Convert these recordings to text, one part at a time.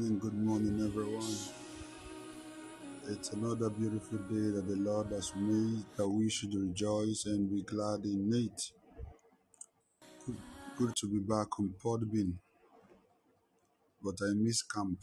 Good morning, good morning, everyone. It's another beautiful day that the Lord has made that we should rejoice and be glad in it. Good, good to be back on Podbean, but I miss camp.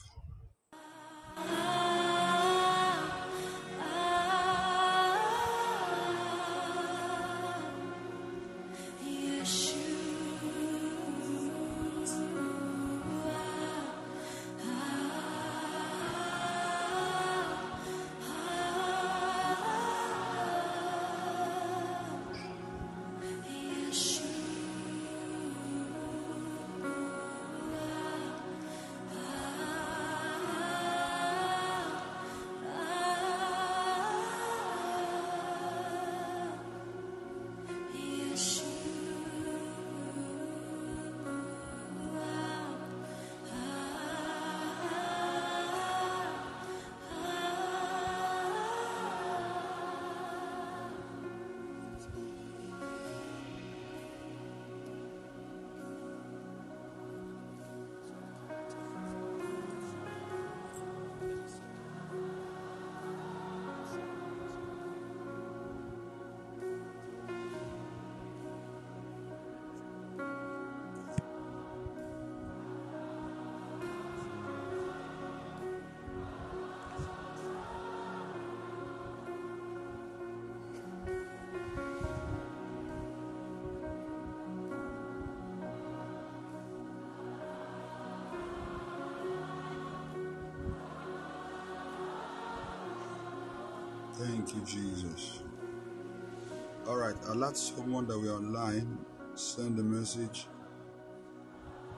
Alert someone that we're online, send a message,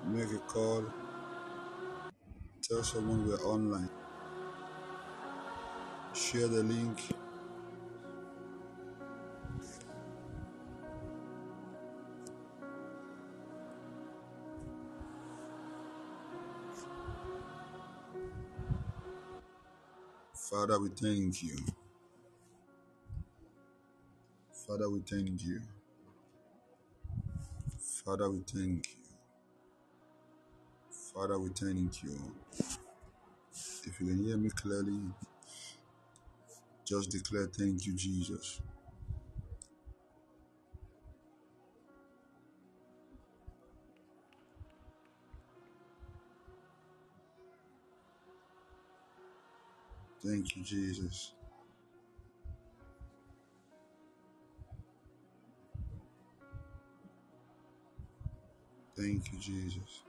make a call, tell someone we're online, share the link. Father, we thank you. We thank you. Father, we thank you. Father, we thank you. If you can hear me clearly, just declare thank you, Jesus. Thank you, Jesus. Thank you, Jesus.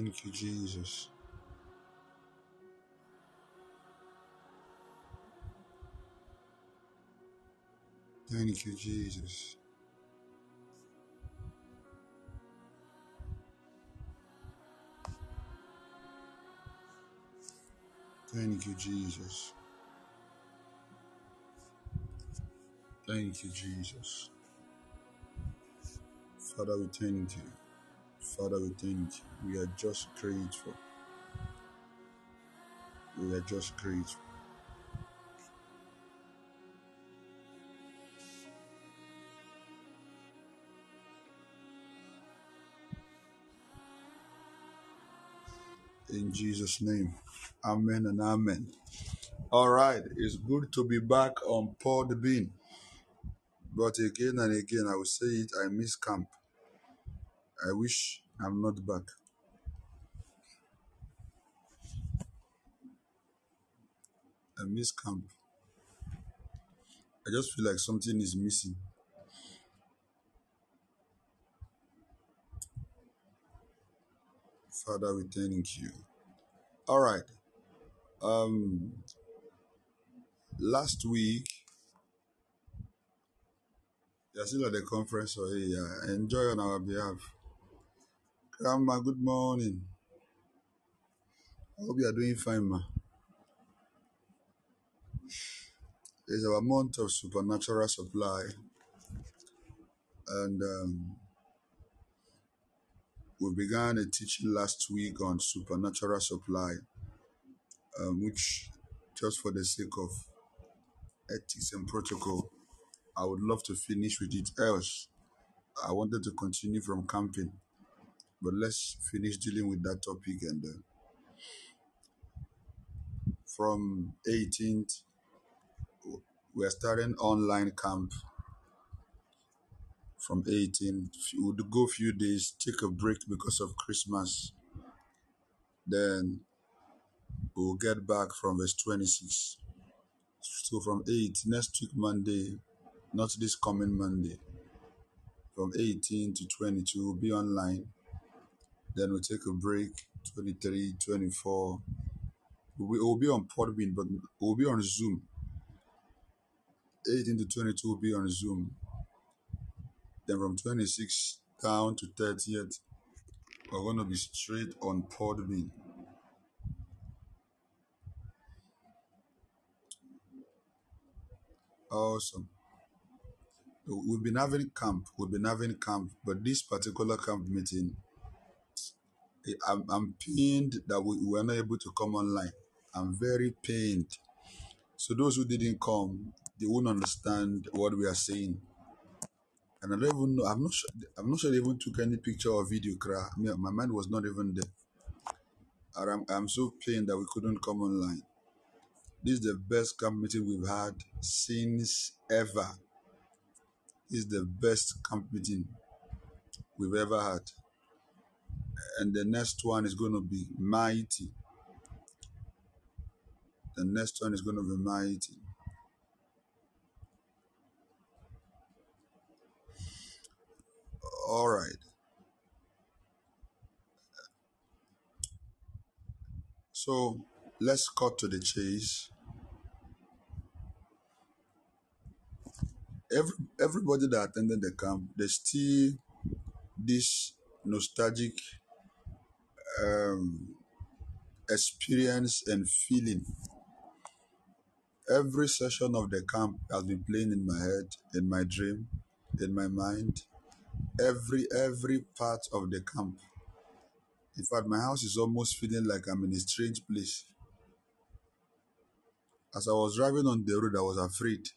Thank you, Jesus. Thank you, Jesus. Thank you, Jesus. Thank you, Jesus. Father, we thank you. Father, we thank you. We are just grateful. We are just grateful. In Jesus' name. Amen and amen. All right. It's good to be back on Podbean. But again and again, I will say it, I miss camp. I wish I'm not back. I miss camp. I just feel like something is missing. Father, we thank you. All right. Um, last week, you're still at the conference, so hey, uh, enjoy on our behalf. Grandma, good morning. I hope you are doing fine, ma. It's our month of supernatural supply, and um, we began a teaching last week on supernatural supply, um, which, just for the sake of ethics and protocol, I would love to finish with it. Else, I wanted to continue from camping, but let's finish dealing with that topic. And uh, from 18th, we're starting online camp from 18th. We'll go a few days, take a break because of Christmas. Then we'll get back from verse 26. So from 8, next week, Monday, not this coming Monday, from 18 to 22, we'll be online. Then we'll take a break, 23, 24. We'll be, on Podbean, but we'll be on Zoom. 18 to 22 will be on Zoom. Then from 26 down to 30th, we're going to be straight on Podbean. Awesome. We've been having camp. We've been having camp, but this particular camp meeting, I'm, I'm pained that we were not able to come online. I'm very pained. So those who didn't come, they won't understand what we are saying. And I don't even know. I'm not sure. I'm not sure they even took any picture or video. Cry. My mind was not even there. I'm, I'm so pained that we couldn't come online. This is the best camp meeting we've had since ever. This is the best camp meeting we've ever had. And the next one is going to be mighty. The next one is going to be mighty. All right. So let's cut to the chase. Every everybody that attended the camp, they still this nostalgic um, experience and feeling. Every session of the camp has been playing in my head, in my dream, in my mind. Every every part of the camp. In fact, my house is almost feeling like I'm in a strange place. As I was driving on the road, I was afraid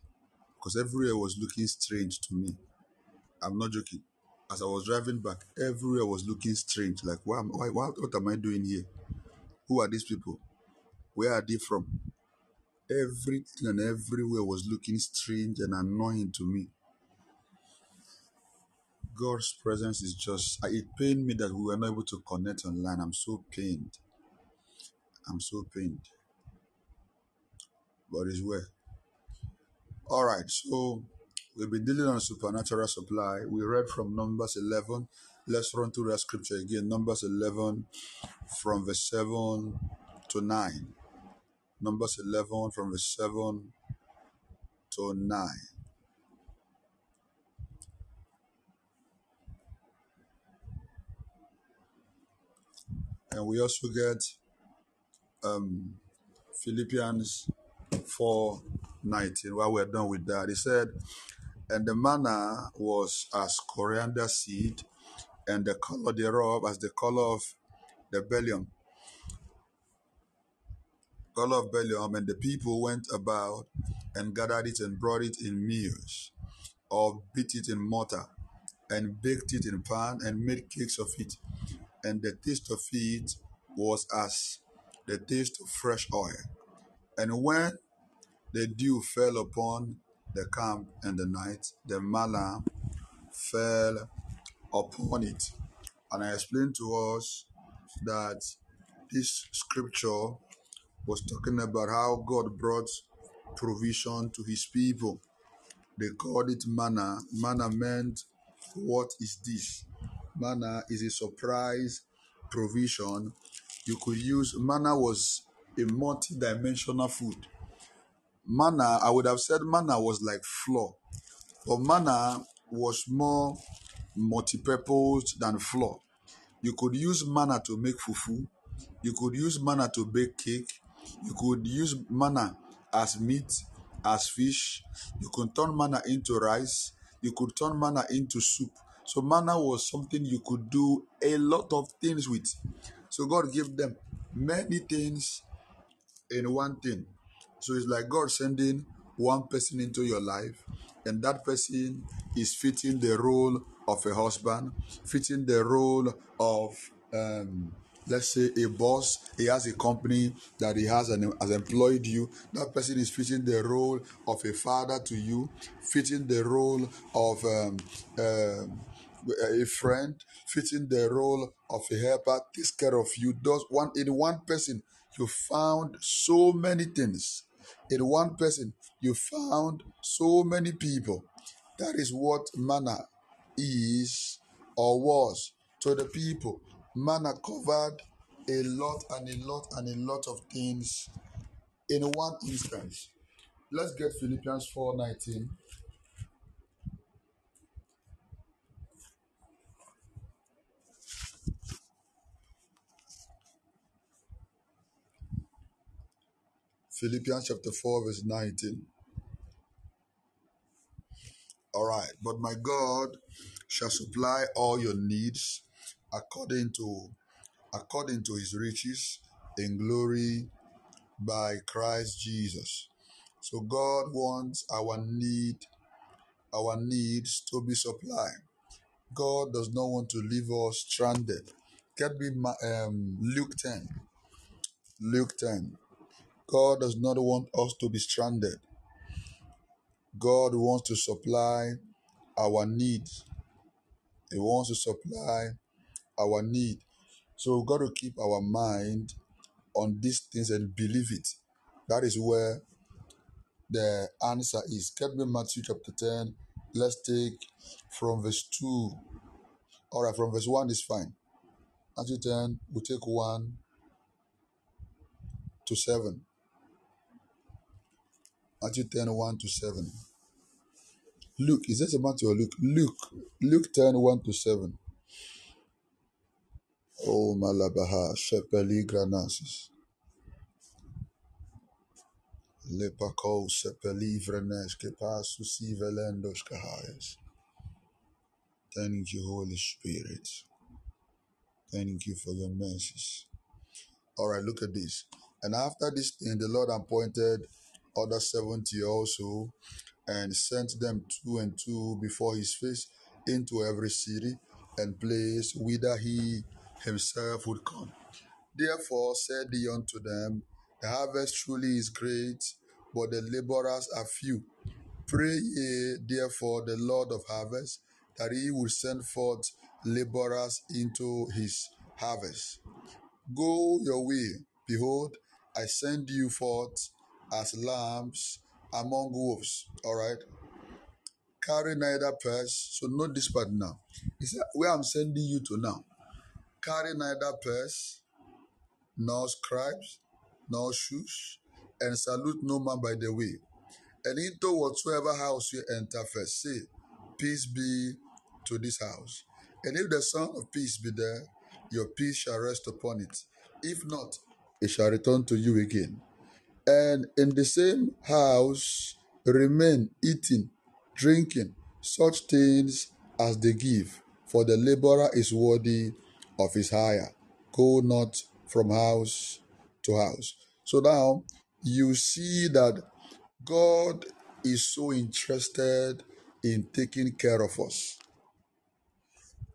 because everywhere was looking strange to me. I'm not joking. As I was driving back, everywhere was looking strange. Like, why, why, why, what am I doing here? Who are these people? Where are they from? Everything and everywhere was looking strange and annoying to me. God's presence is just, it pained me that we were not able to connect online. I'm so pained. I'm so pained. But it's well. All right, so we've been dealing on supernatural supply. We read from Numbers 11. Let's run through that scripture again. Numbers 11 from verse 7 to 9. Numbers 11 from verse 7 to 9. And we also get um, Philippians 4 19. While we're done with that, he said, And the manna was as coriander seed, and the color thereof as the color of the bdellium, color of bdellium. And the people went about and gathered it and brought it in meals, or beat it in mortar, and baked it in pan, and made cakes of it. And the taste of it was as the taste of fresh oil. And when the dew fell upon the camp and the night, the manna fell upon it. And I explained to us that this scripture was talking about how God brought provision to his people. They called it manna. Manna meant, what is this? Manna is a surprise provision. You could use, manna was a multi dimensional food. Manna, I would have said manna was like flour, but manna was more multi purpose than flour. You could use manna to make fufu. You could use manna to bake cake. You could use manna as meat, as fish. You could turn manna into rice. You could turn manna into soup. So manna was something you could do a lot of things with. So God gave them many things in one thing. So it's like God sending one person into your life, and that person is fitting the role of a husband, fitting the role of um, let's say a boss. He has a company that he has and has employed you. That person is fitting the role of a father to you fitting the role of um, um, a friend fitting the role of a helper takes care of you does one in one person. You found so many things in one person you found so many people. That is what manna is or was to the people. Manna covered a lot and a lot and a lot of things in one instance. Let's get philippians 4.19 philippians chapter 4 verse 19 all right but my god shall supply all your needs according to according to his riches in glory by christ jesus. So god wants our need our needs to be supplied. God does not want to leave us stranded. Get me um, luke 10 luke 10 god does not want us to be stranded. God wants to supply our needs he wants to supply our need. So we've got to keep our mind on these things and believe it. That is where the answer is. Get me matthew chapter 10 let's take from verse 2 all right from verse 1 is fine. Matthew 10 we take 1 to 7 matthew 10 1 to 7 luke is this a matthew or luke luke luke 10 1 to 7 oh malabaha shepeli granasis Lepako sepeli vrenes que pasu si velendos kahayas. Thank you, Holy Spirit. Thank you for your mercies. All right, look at this. And after this thing, the Lord appointed other 70 also and sent them two and two before his face into every city and place whither he himself would come. Therefore said he unto them, The harvest truly is great, but the laborers are few. Pray ye therefore the Lord of harvest that he will send forth laborers into his harvest. Go your way. Behold, I send you forth as lambs among wolves. All right. Carry neither purse. So note this part now. Said, Where I'm sending you to now. Carry neither purse, nor scribes, nor shoes, and salute no man by the way. And into whatsoever house you enter first, say, Peace be to this house. And if the Son of Peace be there, your peace shall rest upon it. If not, it shall return to you again. And in the same house remain eating, drinking, such things as they give, for the laborer is worthy of his hire. Go not from house to house. So now you see that God is so interested in taking care of us.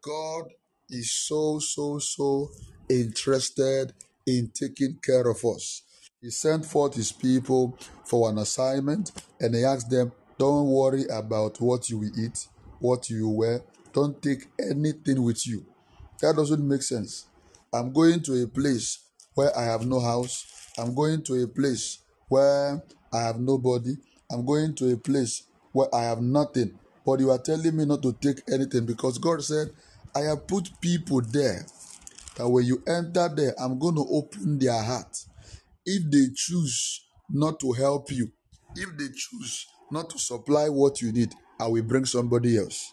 God is so, so, so interested in taking care of us. He sent forth his people for an assignment and he asked them, Don't worry about what you will eat, what you wear. Don't take anything with you. That doesn't make sense. I'm going to a place where I have no house, I'm going to a place where I have nobody. I'm going to a place where I have nothing. But you are telling me not to take anything because God said, I have put people there that when you enter there, I'm going to open their heart. If they choose not to help you, if they choose not to supply what you need, I will bring somebody else.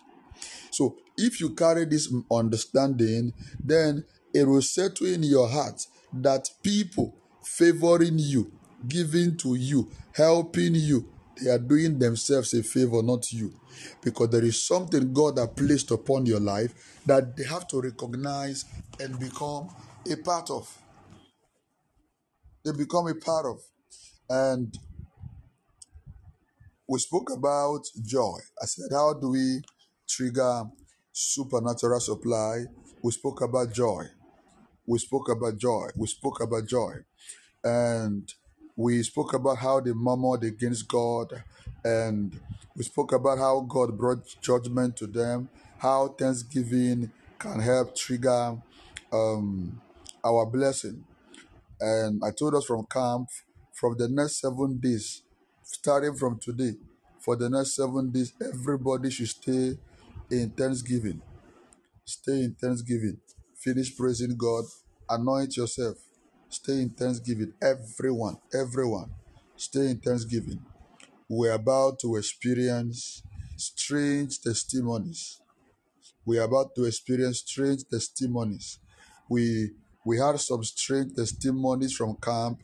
So if you carry this understanding, then it will settle in your heart that people favoring you, giving to you, helping you, they are doing themselves a favor, not you. Because there is something God has placed upon your life that they have to recognize and become a part of. They become a part of. And we spoke about joy. I said, how do we trigger supernatural supply? We spoke about joy. We spoke about joy. We spoke about joy. And we spoke about how they murmured against God. And we spoke about how God brought judgment to them, how thanksgiving can help trigger um, our blessing. And I told us from camp, from the next seven days, starting from today, for the next seven days, everybody should stay in thanksgiving. Stay in thanksgiving. Finish praising God. Anoint yourself. Stay in thanksgiving. Everyone, everyone, stay in thanksgiving. We're about to experience strange testimonies. We're about to experience strange testimonies. We we had some strange testimonies from camp.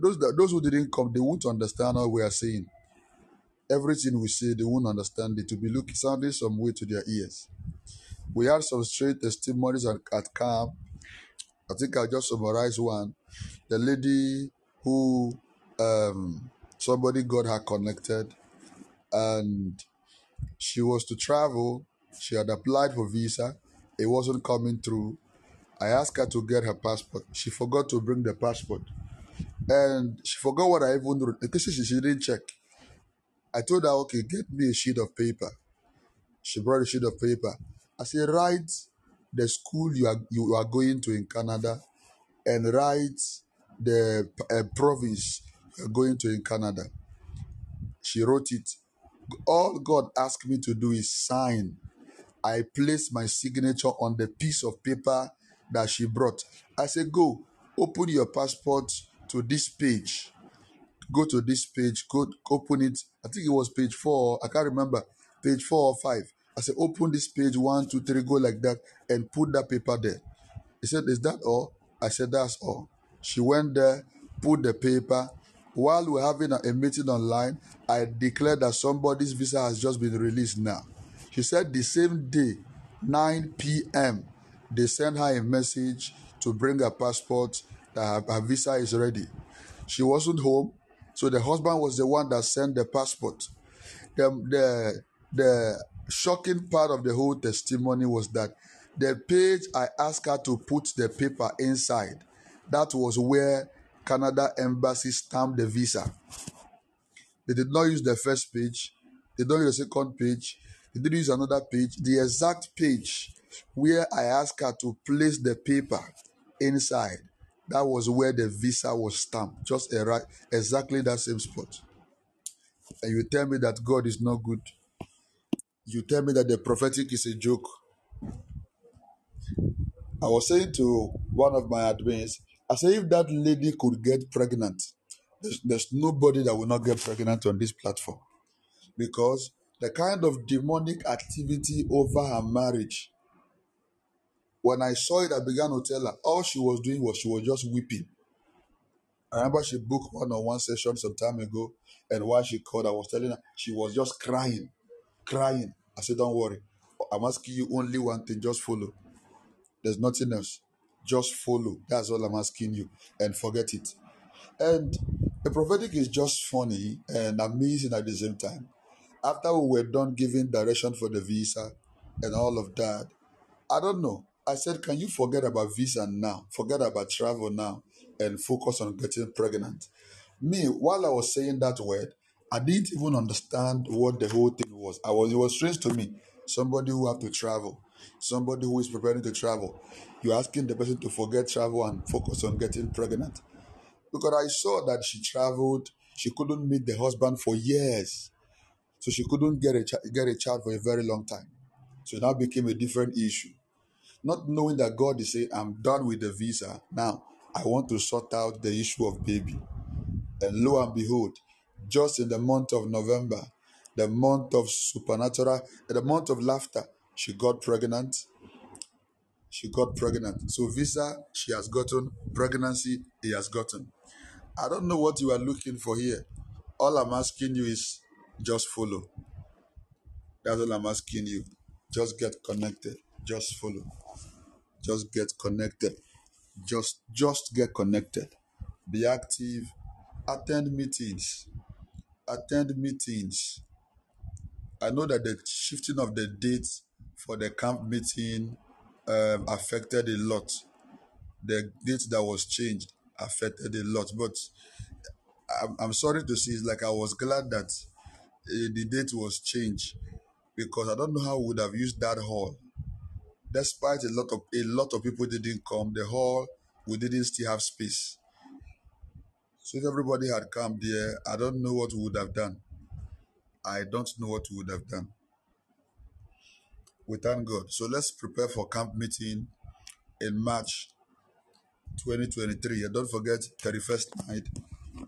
Those that, those who didn't come, they won't understand what we are saying. Everything we say, they won't understand it. To be looking sounding some way to their ears. We had some strange testimonies at, at camp. I think I'll just summarize one. The lady who um, somebody got her connected and she was to travel. She had applied for visa. It wasn't coming through. I asked her to get her passport. She forgot to bring the passport. And she forgot what I even wrote because she, she didn't check. I told her, okay, get me a sheet of paper. She brought a sheet of paper. I said, write the school you are you are going to in Canada and write the uh, province you're going to in Canada. She wrote it. All God asked me to do is sign. I placed my signature on the piece of paper that she brought. I said, Go, open your passport to this page. Go to this page, go open it. I think it was page four, I can't remember, page four or five. I said, Open this page, one, two, three, go like that, and put that paper there. He said, Is that all? I said, That's all. She went there, put the paper. While we're having a, a meeting online, I declared that somebody's visa has just been released now. She said the same day, 9 p.m., they sent her a message to bring her passport that her, her visa is ready. She wasn't home, so the husband was the one that sent the passport. The, the, the shocking part of the whole testimony was that the page I asked her to put the paper inside, that was where Canada Embassy stamped the visa. They did not use the first page, they don't use the second page, they didn't use another page. The exact page where I asked her to place the paper inside, that was where the visa was stamped, just right, exactly that same spot. And you tell me that God is not good. You tell me that the prophetic is a joke. I was saying to one of my admins, I said, if that lady could get pregnant, there's, there's nobody that will not get pregnant on this platform. Because the kind of demonic activity over her marriage, when I saw it, I began to tell her, all she was doing was she was just weeping. I remember she booked one on one session some time ago, and while she called, I was telling her she was just crying, crying. I said, Don't worry. I'm asking you only one thing, just follow. There's nothing else. Just follow. That's all I'm asking you. And forget it. And the prophetic is just funny and amazing at the same time. After we were done giving direction for the visa and all of that, I don't know. I said, Can you forget about visa now? Forget about travel now and focus on getting pregnant. Me, while I was saying that word, I didn't even understand what the whole thing was. I was it was strange to me. Somebody who have to travel, somebody who is preparing to travel. You're asking the person to forget travel and focus on getting pregnant. Because I saw that she traveled, she couldn't meet the husband for years. So she couldn't get a, get a child for a very long time. So now became a different issue. Not knowing that God is saying, I'm done with the visa. Now I want to sort out the issue of baby. And lo and behold, just in the month of November, the month of supernatural, the month of laughter, she got pregnant. She got pregnant. So visa, she has gotten. Pregnancy, he has gotten. I don't know what you are looking for here. All I'm asking you is just follow. That's all I'm asking you. Just get connected. Just follow. Just get connected. Just just get connected. Be active. Attend meetings. Attend meetings. I know that the shifting of the dates for the camp meeting um, affected a lot. The date that was changed affected a lot. But I'm, I'm sorry to say, it's like I was glad that uh, the date was changed because I don't know how we would have used that hall. Despite a lot of a lot of people didn't come, the hall we didn't still have space. So if everybody had come there, I don't know what we would have done. I don't know what we would have done. We thank God. So let's prepare for camp meeting in March 2023. And don't forget, 31st night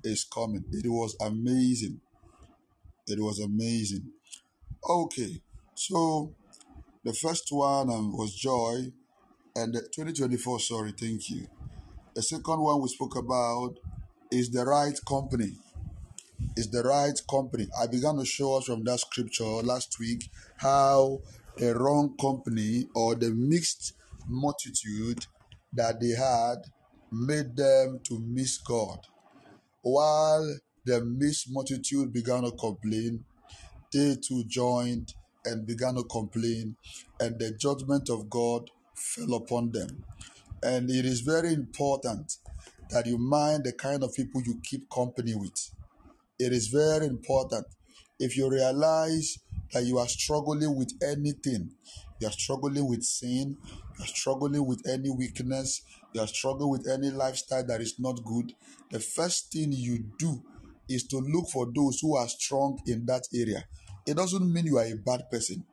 is coming. It was amazing. It was amazing. Okay, so the first one um, was joy, and the 2024. Sorry, thank you. The second one we spoke about is the right company. Is the right company. I began to show us from that scripture last week how the wrong company or the mixed multitude that they had made them to miss God. While the mixed multitude began to complain, they too joined and began to complain, and the judgment of God fell upon them. And it is very important that you mind the kind of people you keep company with. It is very important. If you realize that you are struggling with anything, you are struggling with sin, you are struggling with any weakness, you are struggling with any lifestyle that is not good, the first thing you do is to look for those who are strong in that area. It doesn't mean you are a bad person,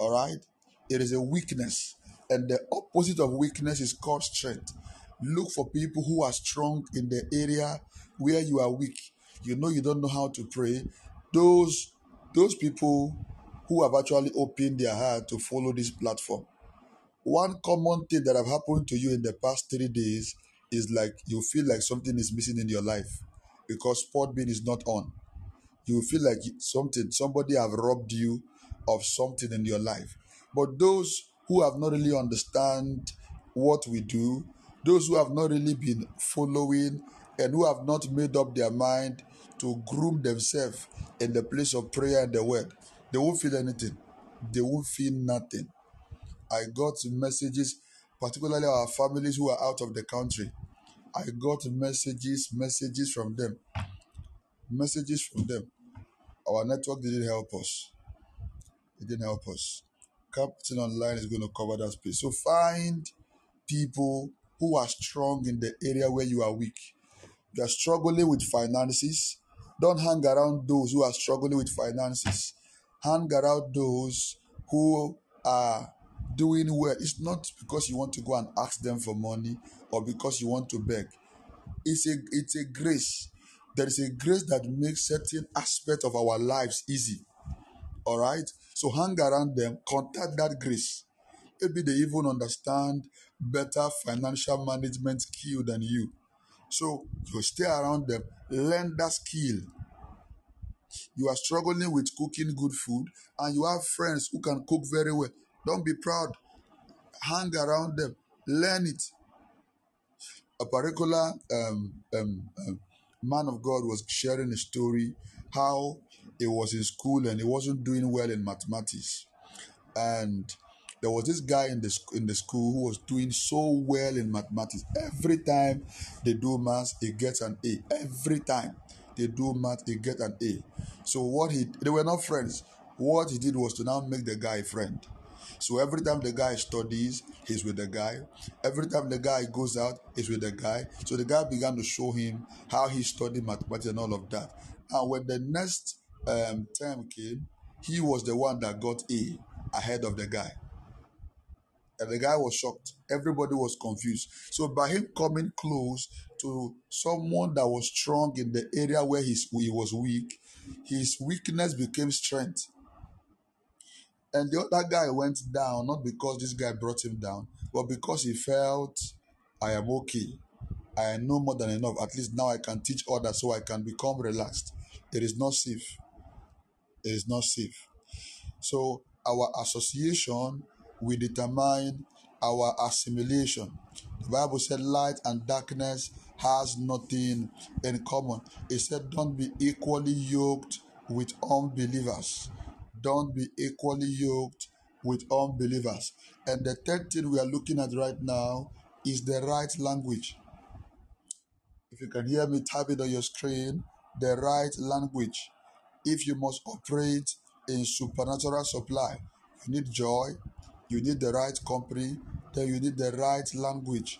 all right? It is a weakness, and the opposite of weakness is called strength. Look for people who are strong in the area where you are weak. You know you don't know how to pray. Those those people who have actually opened their heart to follow this platform. One common thing that have happened to you in the past three days is like you feel like something is missing in your life because sport being is not on. You feel like something, somebody have robbed you of something in your life. But those who have not really understand what we do, those who have not really been following and who have not made up their mind to groom themselves in the place of prayer and the word, they won't feel anything. They won't feel nothing. I got messages, particularly our families who are out of the country. I got messages, messages from them. Messages from them. Our network didn't help us. It didn't help us. Captain Online is going to cover that space. So find people who are strong in the area where you are weak. You are struggling with finances. Don't hang around those who are struggling with finances. Hang around those who are doing well. It's not because you want to go and ask them for money or because you want to beg. It's a it's a grace. There is a grace that makes certain aspects of our lives easy. All right. So hang around them, contact that grace. Maybe they even understand better financial management skill than you. So you stay around them, learn that skill. You are struggling with cooking good food, and you have friends who can cook very well. Don't be proud. Hang around them, learn it. A particular um, um, um, man of God was sharing a story how he was in school and he wasn't doing well in mathematics, and there was this guy in the in the school who was doing so well in mathematics. Every time they do math, he gets an A. Every time they do math, he get an A. So what he they were not friends. What he did was to now make the guy a friend. So every time the guy studies, he's with the guy. Every time the guy goes out, he's with the guy. So the guy began to show him how he studied mathematics and all of that. And when the next um, term came, he was the one that got A ahead of the guy. And the guy was shocked. Everybody was confused. So by him coming close to someone that was strong in the area where he was weak, his weakness became strength. And the other guy went down, not because this guy brought him down, but because he felt, I am okay. I know more than enough. At least now I can teach others so I can become relaxed. It is not safe. It is not safe. So our association will determine our assimilation. The Bible said light and darkness has nothing in common. It said don't be equally yoked with unbelievers. Don't be equally yoked with unbelievers. And the third thing we are looking at right now is the right language. If you can hear me type it on your screen, the right language. If you must operate in supernatural supply, you need joy, you need the right company, then you need the right language.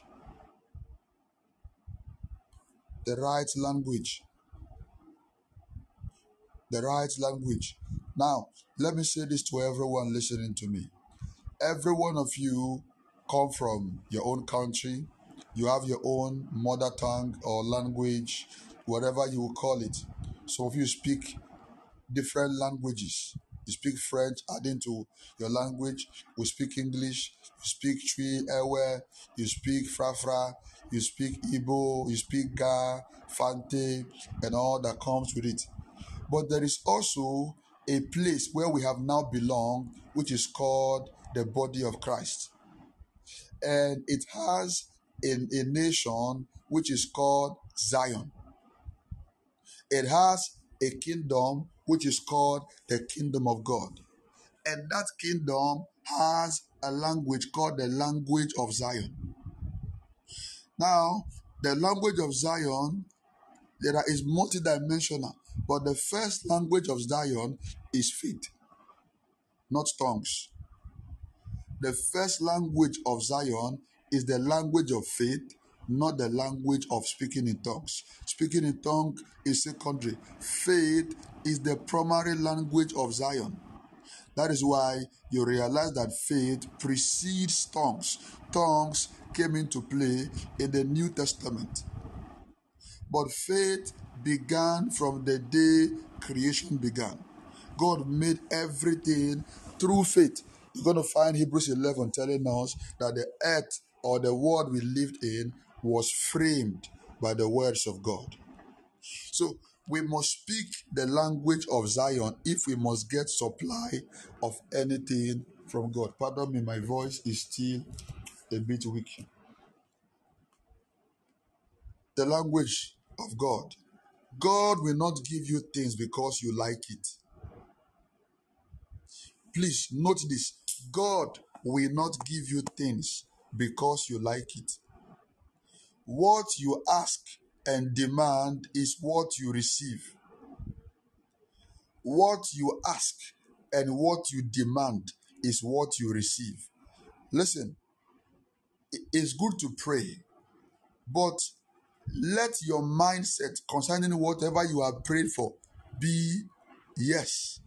The right language. The right language. Now, let me say this to everyone listening to me. Every one of you come from your own country. You have your own mother tongue or language, whatever you will call it. Some of you speak different languages. You speak French, adding to your language. We speak English. You speak Twi Ewe. You speak Frafra. You speak Igbo. You speak Ga, Fante, and all that comes with it. But there is also a place where we have now belonged, which is called the body of Christ. And it has a, a nation which is called Zion. It has a kingdom which is called the kingdom of God. And that kingdom has a language called the language of Zion. Now, the language of Zion there is multidimensional, but the first language of Zion is faith, not tongues. The first language of Zion is the language of faith, not the language of speaking in tongues. Speaking in tongues is secondary. Faith is the primary language of Zion. That is why you realize that faith precedes tongues. Tongues came into play in the New Testament. But faith began from the day creation began. God made everything through faith. You're going to find Hebrews 11 telling us that the earth or the world we lived in was framed by the words of God. So we must speak the language of Zion if we must get supply of anything from God. Pardon me, my voice is still a bit weak. The language of God. God will not give you things because you like it. Please note this God will not give you things because you like it. What you ask and demand is what you receive. What you ask and what you demand is what you receive. Listen, it's good to pray, but let your mindset concerning whatever you have prayed for be yes.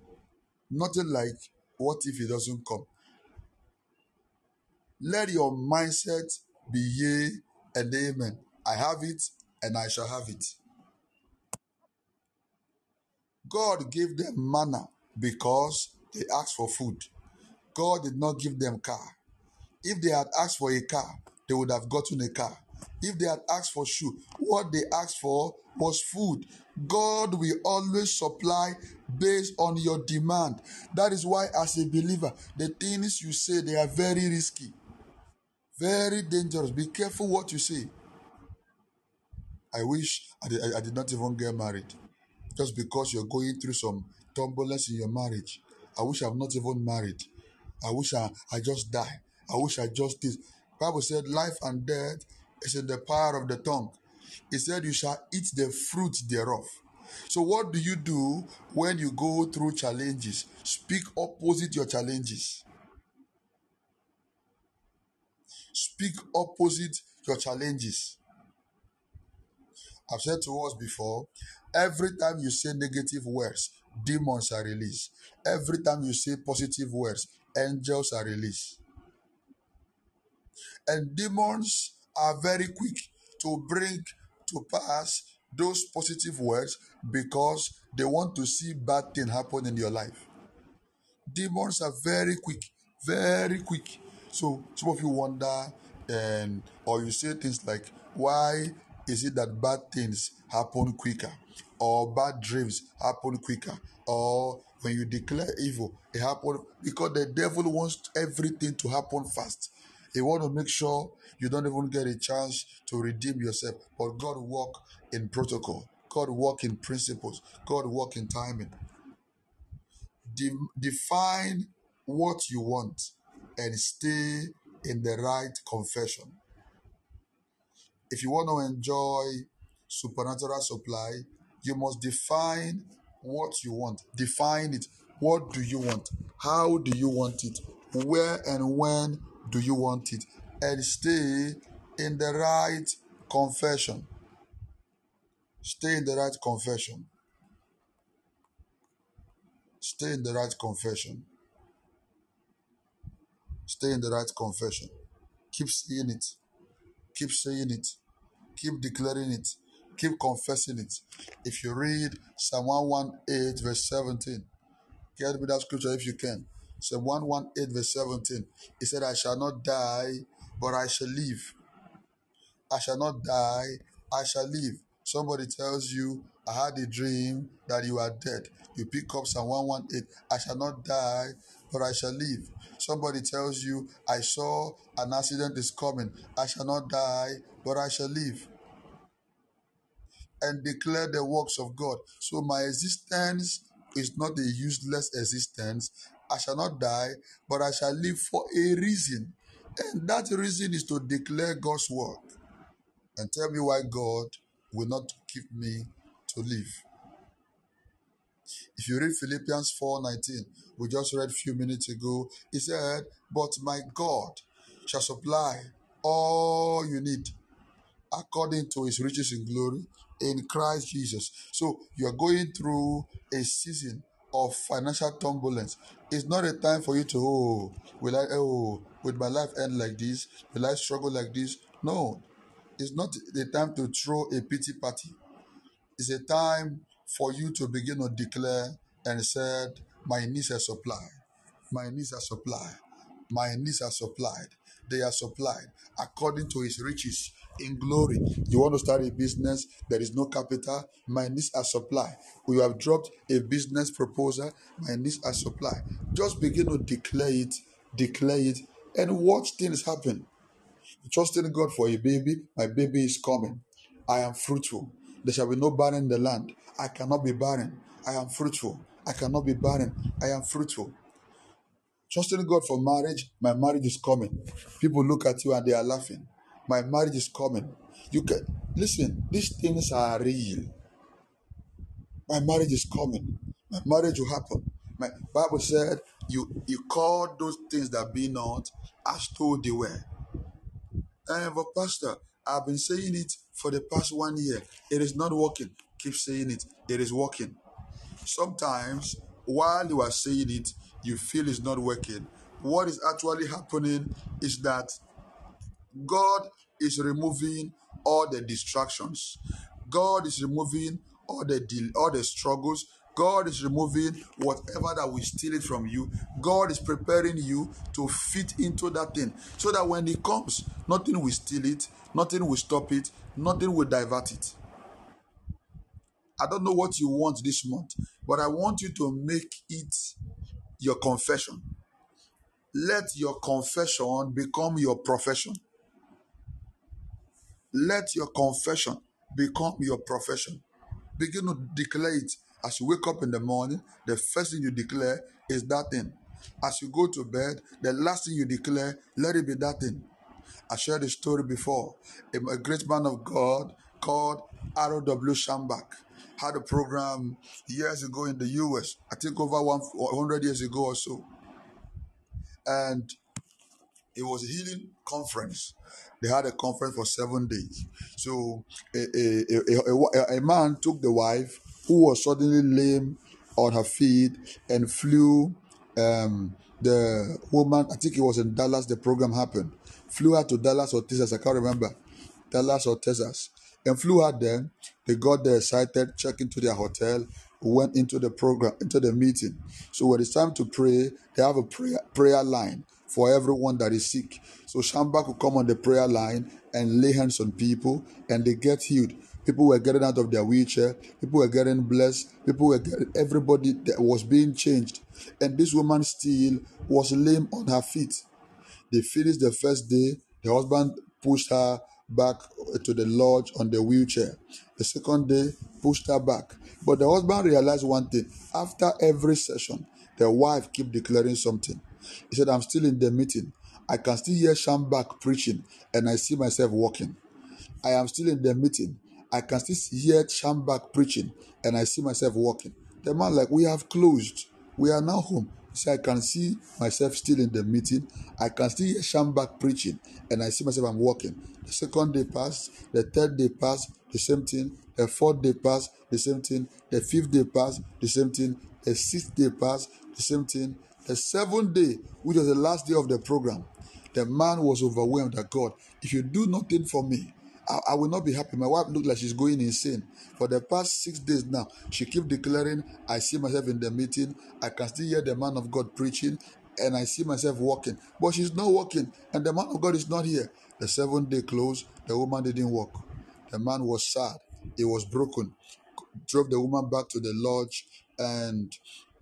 Nothing like what if it doesn't come. Let your mindset be yea and amen. I have it and I shall have it. God gave them manna because they asked for food. God did not give them car. If they had asked for a car, they would have gotten a car. If they had asked for shoe, what they asked for was food. God will always supply based on your demand. That is why, as a believer, the things you say they are very risky, very dangerous. Be careful what you say. I wish I did, I did not even get married, just because you're going through some turbulence in your marriage. I wish I'm not even married. I wish I, I just die. I wish I just did. Bible said life and death is in the power of the tongue. It said you shall eat the fruit thereof. So what do you do when you go through challenges? Speak opposite your challenges. Speak opposite your challenges. I've said to us before, every time you say negative words, demons are released. Every time you say positive words, angels are released. And demons are very quick to bring to pass those positive words because they want to see bad thing happen in your life. Demons are very quick, very quick. So some of you wonder and or you say things like, why is it that bad things happen quicker? Or bad dreams happen quicker? Or when you declare evil, it happens because the devil wants everything to happen fast. He want to make sure you don't even get a chance to redeem yourself. But God work in protocol. God work in principles. God work in timing. De- define what you want and stay in the right confession. If you want to enjoy supernatural supply, you must define what you want. Define it. What do you want? How do you want it? Where and when do you want it? And stay in the right confession. Stay in the right confession. Stay in the right confession. Stay in the right confession. Keep saying it. Keep saying it. Keep declaring it. Keep confessing it. If you read Psalm 118, verse 17, get me that scripture if you can. Psalm 118, verse 17. He said, I shall not die, but I shall live. I shall not die, I shall live. Somebody tells you, I had a dream that you are dead. You pick up Psalm 118, I shall not die, but I shall live. Somebody tells you, I saw an accident is coming. I shall not die, but I shall live. And declare the works of God. So my existence is not a useless existence. I shall not die, but I shall live for a reason. And that reason is to declare God's word. And tell me why God will not keep me to live. If you read Philippians 4:19, we just read a few minutes ago, he said, But my God shall supply all you need according to his riches in glory in Christ Jesus. So you are going through a season of financial turbulence. It's not a time for you to, oh, will I, oh, will my life end like this? Will I struggle like this? No, it's not the time to throw a pity party. It's a time for you to begin to declare and said, My needs are supplied. My needs are supplied. My needs are supplied. They are supplied according to his riches in glory. You want to start a business, there is no capital, my needs are supplied. You have dropped a business proposal, my needs are supplied. Just begin to declare it, declare it, and watch things happen. Trusting God for a baby, my baby is coming. I am fruitful. There shall be no barren in the land. I cannot be barren. I am fruitful. I cannot be barren. I am fruitful. Trusting God for marriage, my marriage is coming. People look at you and they are laughing. My marriage is coming. You can listen, these things are real. My marriage is coming. My marriage will happen. My Bible said, You you call those things that be not as though they were. And but Pastor, I've been saying it for the past one year. It is not working. Keep saying it. It is working. Sometimes while you are saying it, you feel it's not working. What is actually happening is that God is removing all the distractions. God is removing all the deal, all the struggles. God is removing whatever that will steal it from you. God is preparing you to fit into that thing so that when it comes, nothing will steal it, nothing will stop it, nothing will divert it. I don't know what you want this month, but I want you to make it your confession. Let your confession become your profession. Let your confession become your profession. Begin to declare it. As you wake up in the morning, the first thing you declare is that thing. As you go to bed, the last thing you declare, let it be that thing. I shared a story before. A, a great man of God called R.W. Schambach had a program years ago in the US, I think over 100 years ago or so. And it was a healing conference. They had a conference for seven days. So a, a, a, a, man took the wife who was suddenly lame on her feet and flew um, the woman. I think it was in Dallas. The program happened. Flew her to Dallas or Texas. I can't remember. Dallas or Texas. And flew her there. They got there excited, checked into their hotel, went into the program, into the meeting. So when it's time to pray, they have a prayer prayer line for everyone that is sick. So Schambach will come on the prayer line and lay hands on people and they get healed. People were getting out of their wheelchair, people were getting blessed, people were getting everybody that was being changed. And this woman still was lame on her feet. They finished the first day, the husband pushed her back to the lodge on the wheelchair. The second day, pushed her back. But the husband realized one thing. After every session, the wife kept declaring something. He said, I'm still in the meeting. I can still hear Schambach preaching, and I see myself walking. I am still in the meeting. I can still hear Schambach preaching, and I see myself walking. The man, like, we have closed. We are now home. He said, I can see myself still in the meeting. I can still hear Schambach preaching, and I see myself, I'm walking. The second day passed. The third day passed. The same thing. The fourth day passed. The same thing. The fifth day passed. The same thing. The sixth day passed. The same thing. The seventh day, which was the last day of the program, the man was overwhelmed that God, if you do nothing for me, I, I, will not be happy. My wife looked like she's going insane. For the past six days now, she keep declaring, I see myself in the meeting. I can still hear the man of God preaching, and I see myself walking. But she's not walking, and the man of God is not here. The seventh day closed, the woman didn't walk. The man was sad. He was broken. Drove the woman back to the lodge, and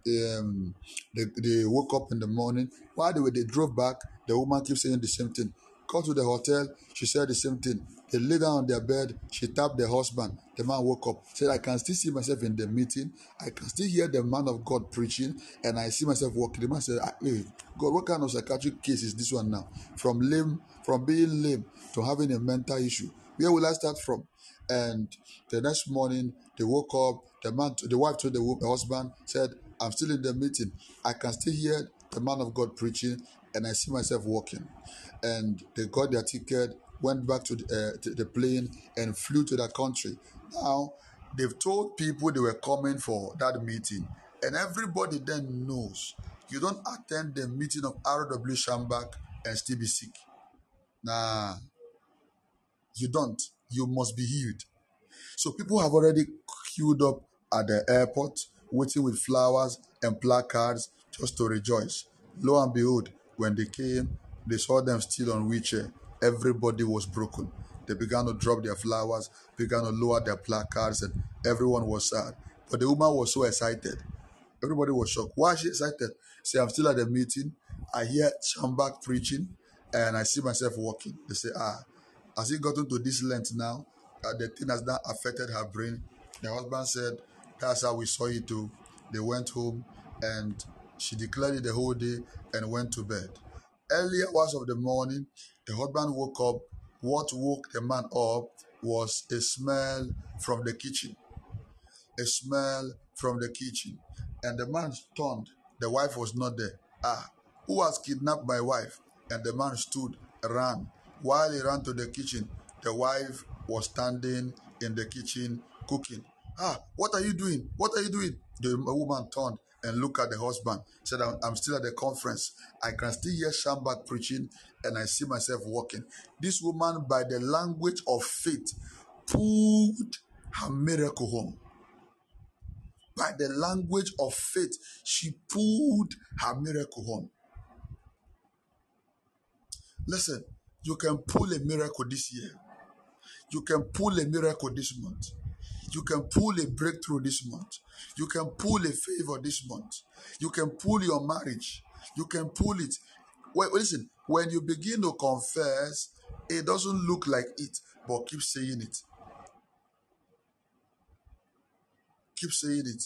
um, they, they woke up in the morning. While they were, they drove back, the woman keeps saying the same thing. Got to the hotel, she said the same thing. They lay down on their bed, she tapped the husband. The man woke up, said, I can still see myself in the meeting. I can still hear the man of God preaching, and I see myself walking. The man said, Hey, God, what kind of psychiatric case is this one now? From lame, from being lame to having a mental issue. Where will I start from? And the next morning, they woke up. The man, the wife told the husband, said, I'm still in the meeting. I can still hear the man of God preaching, and I see myself walking. And they got their ticket, went back to the, uh, to the plane, and flew to that country. Now, they've told people they were coming for that meeting, and everybody then knows you don't attend the meeting of R.W. Shambach and still be sick. Nah, you don't. You must be healed. So people have already queued up at the airport waiting with flowers and placards just to rejoice. Lo and behold, when they came, they saw them still on wheelchair. Everybody was broken. They began to drop their flowers, began to lower their placards, and everyone was sad. But the woman was so excited. Everybody was shocked. Why is she excited? Say, I'm still at the meeting. I hear Schambach preaching, and I see myself walking. They say, ah, has he gotten to this length now? Uh, the thing has not affected her brain. The husband said, that's how we saw it too. They went home and she declared it the whole day and went to bed. Early hours of the morning, the husband woke up. What woke the man up was a smell from the kitchen. A smell from the kitchen. And the man turned. The wife was not there. Ah, who has kidnapped my wife? And the man stood, ran. While he ran to the kitchen, the wife was standing in the kitchen cooking. Ah, what are you doing? What are you doing? The woman turned and looked at the husband. Said, I'm, I'm still at the conference. I can still hear Schambach preaching and I see myself walking. This woman, by the language of faith, pulled her miracle home. By the language of faith, she pulled her miracle home. Listen, you can pull a miracle this year. You can pull a miracle this month. You can pull a breakthrough this month. You can pull a favor this month. You can pull your marriage. You can pull it. Wait, listen, when you begin to confess, it doesn't look like it, but keep saying it. Keep saying it.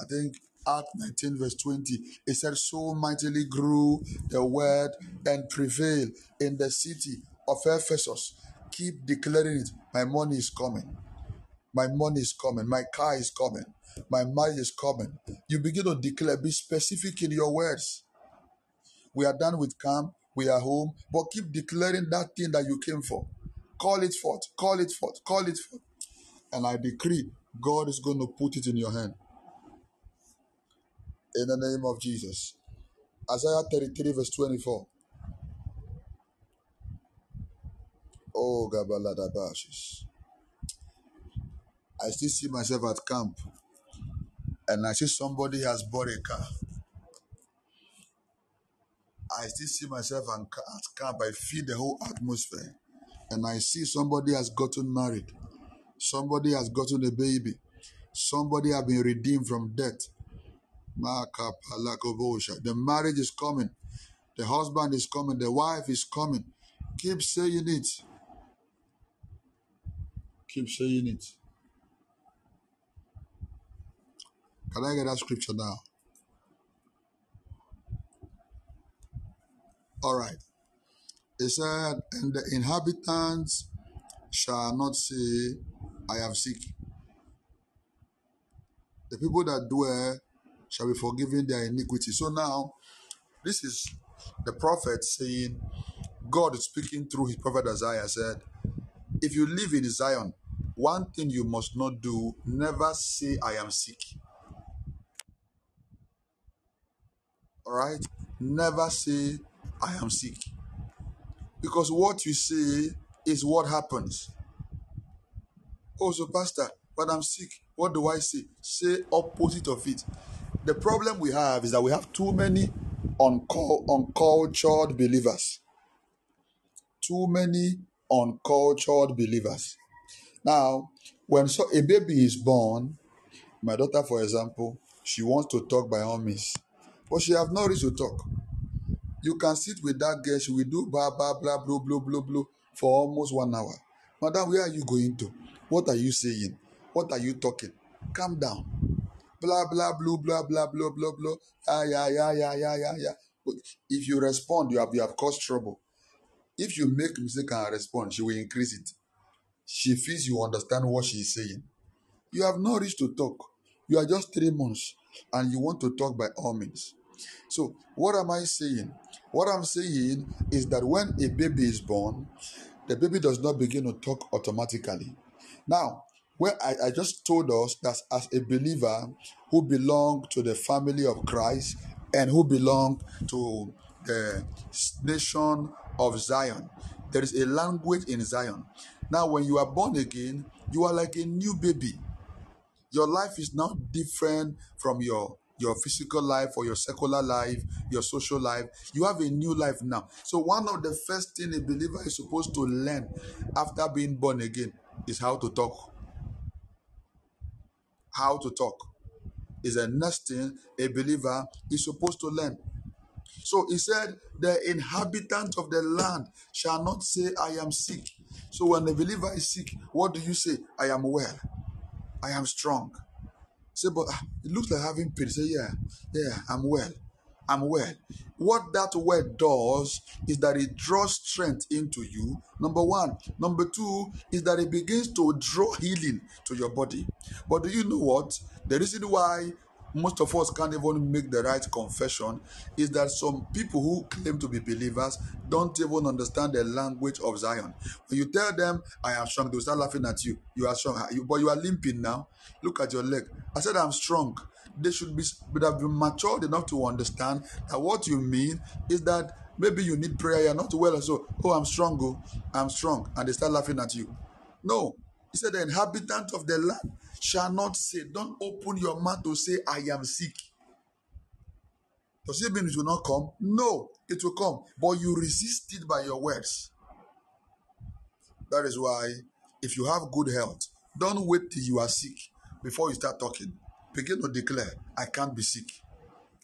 I think Act 19, verse 20, it said, So mightily grew the word and prevailed in the city of Ephesus keep declaring it. My money is coming. My money is coming. My car is coming. My marriage is coming. You begin to declare, be specific in your words. We are done with camp. We are home. But keep declaring that thing that you came for. Call it forth. Call it forth. Call it forth. And I decree God is going to put it in your hand. In the name of Jesus. Isaiah 33, verse 24. Oh, Gabaladabashis. I still see myself at camp and I see somebody has bought a car. I still see myself at camp. I feel the whole atmosphere. And I see somebody has gotten married. Somebody has gotten a baby. Somebody has been redeemed from death. The marriage is coming. The husband is coming. The wife is coming. Keep saying it. Keep saying it. Can I get that scripture now? All right. It said, and the inhabitants shall not say, I am sick. The people that dwell shall be forgiven their iniquity. So now, this is the prophet saying, God is speaking through his prophet Isaiah said, if you live in Zion, one thing you must not do, never say, I am sick. All right? Never say, I am sick. Because what you say is what happens. Oh, so, Pastor, but I'm sick. What do I say? Say opposite of it. The problem we have is that we have too many uncultured believers. Too many uncultured believers. Now, when so a baby is born, my daughter, for example, she wants to talk by all means, but she have no reason to talk. You can sit with that girl, she will do blah blah blah blah blah blah blah for almost one hour. Madam, where are you going to? What are you saying? What are you talking? Calm down. Blah blah blah blah blah blah blah blah. Ah yeah yeah yeah yeah yeah yeah. If you respond, you have you have caused trouble. If you make mistake and respond, she will increase it. She feels you understand what she is saying. You have no reach to talk. You are just three months and you want to talk by all means. So, what am I saying? What I'm saying is that when a baby is born, the baby does not begin to talk automatically. Now, where I, I just told us that as a believer who belong to the family of Christ and who belong to the nation of Zion, there is a language in Zion. Now, when you are born again, you are like a new baby. Your life is now different from your your physical life or your secular life, your social life. You have a new life now. So one of the first thing a believer is supposed to learn after being born again is how to talk. How to talk is a next thing a believer is supposed to learn. So he said, The inhabitant of the land shall not say, I am sick. So when the believer is sick, what do you say? I am well. I am strong. Say, but ah, it looks like having pain. Say, yeah, yeah, I'm well. I'm well. What that word does is that it draws strength into you. Number one. Number two is that it begins to draw healing to your body. But do you know what? The reason why most of us can't even make the right confession is that some people who claim to be believers don't even understand the language of Zion. When you tell them, I am strong, they'll start laughing at you. You are strong, but you are limping now. Look at your leg. I said, I'm strong. They should be would have been matured enough to understand that what you mean is that maybe you need prayer, you're not well, so oh, I'm strong, oh, I'm strong, and they start laughing at you. No, he said, The inhabitant of the land shall not say, Don't open your mouth to say, I am sick. Does it mean it will not come? No, it will come. But you resist it by your words. That is why, if you have good health, don't wait till you are sick before you start talking. Begin to declare, I can't be sick.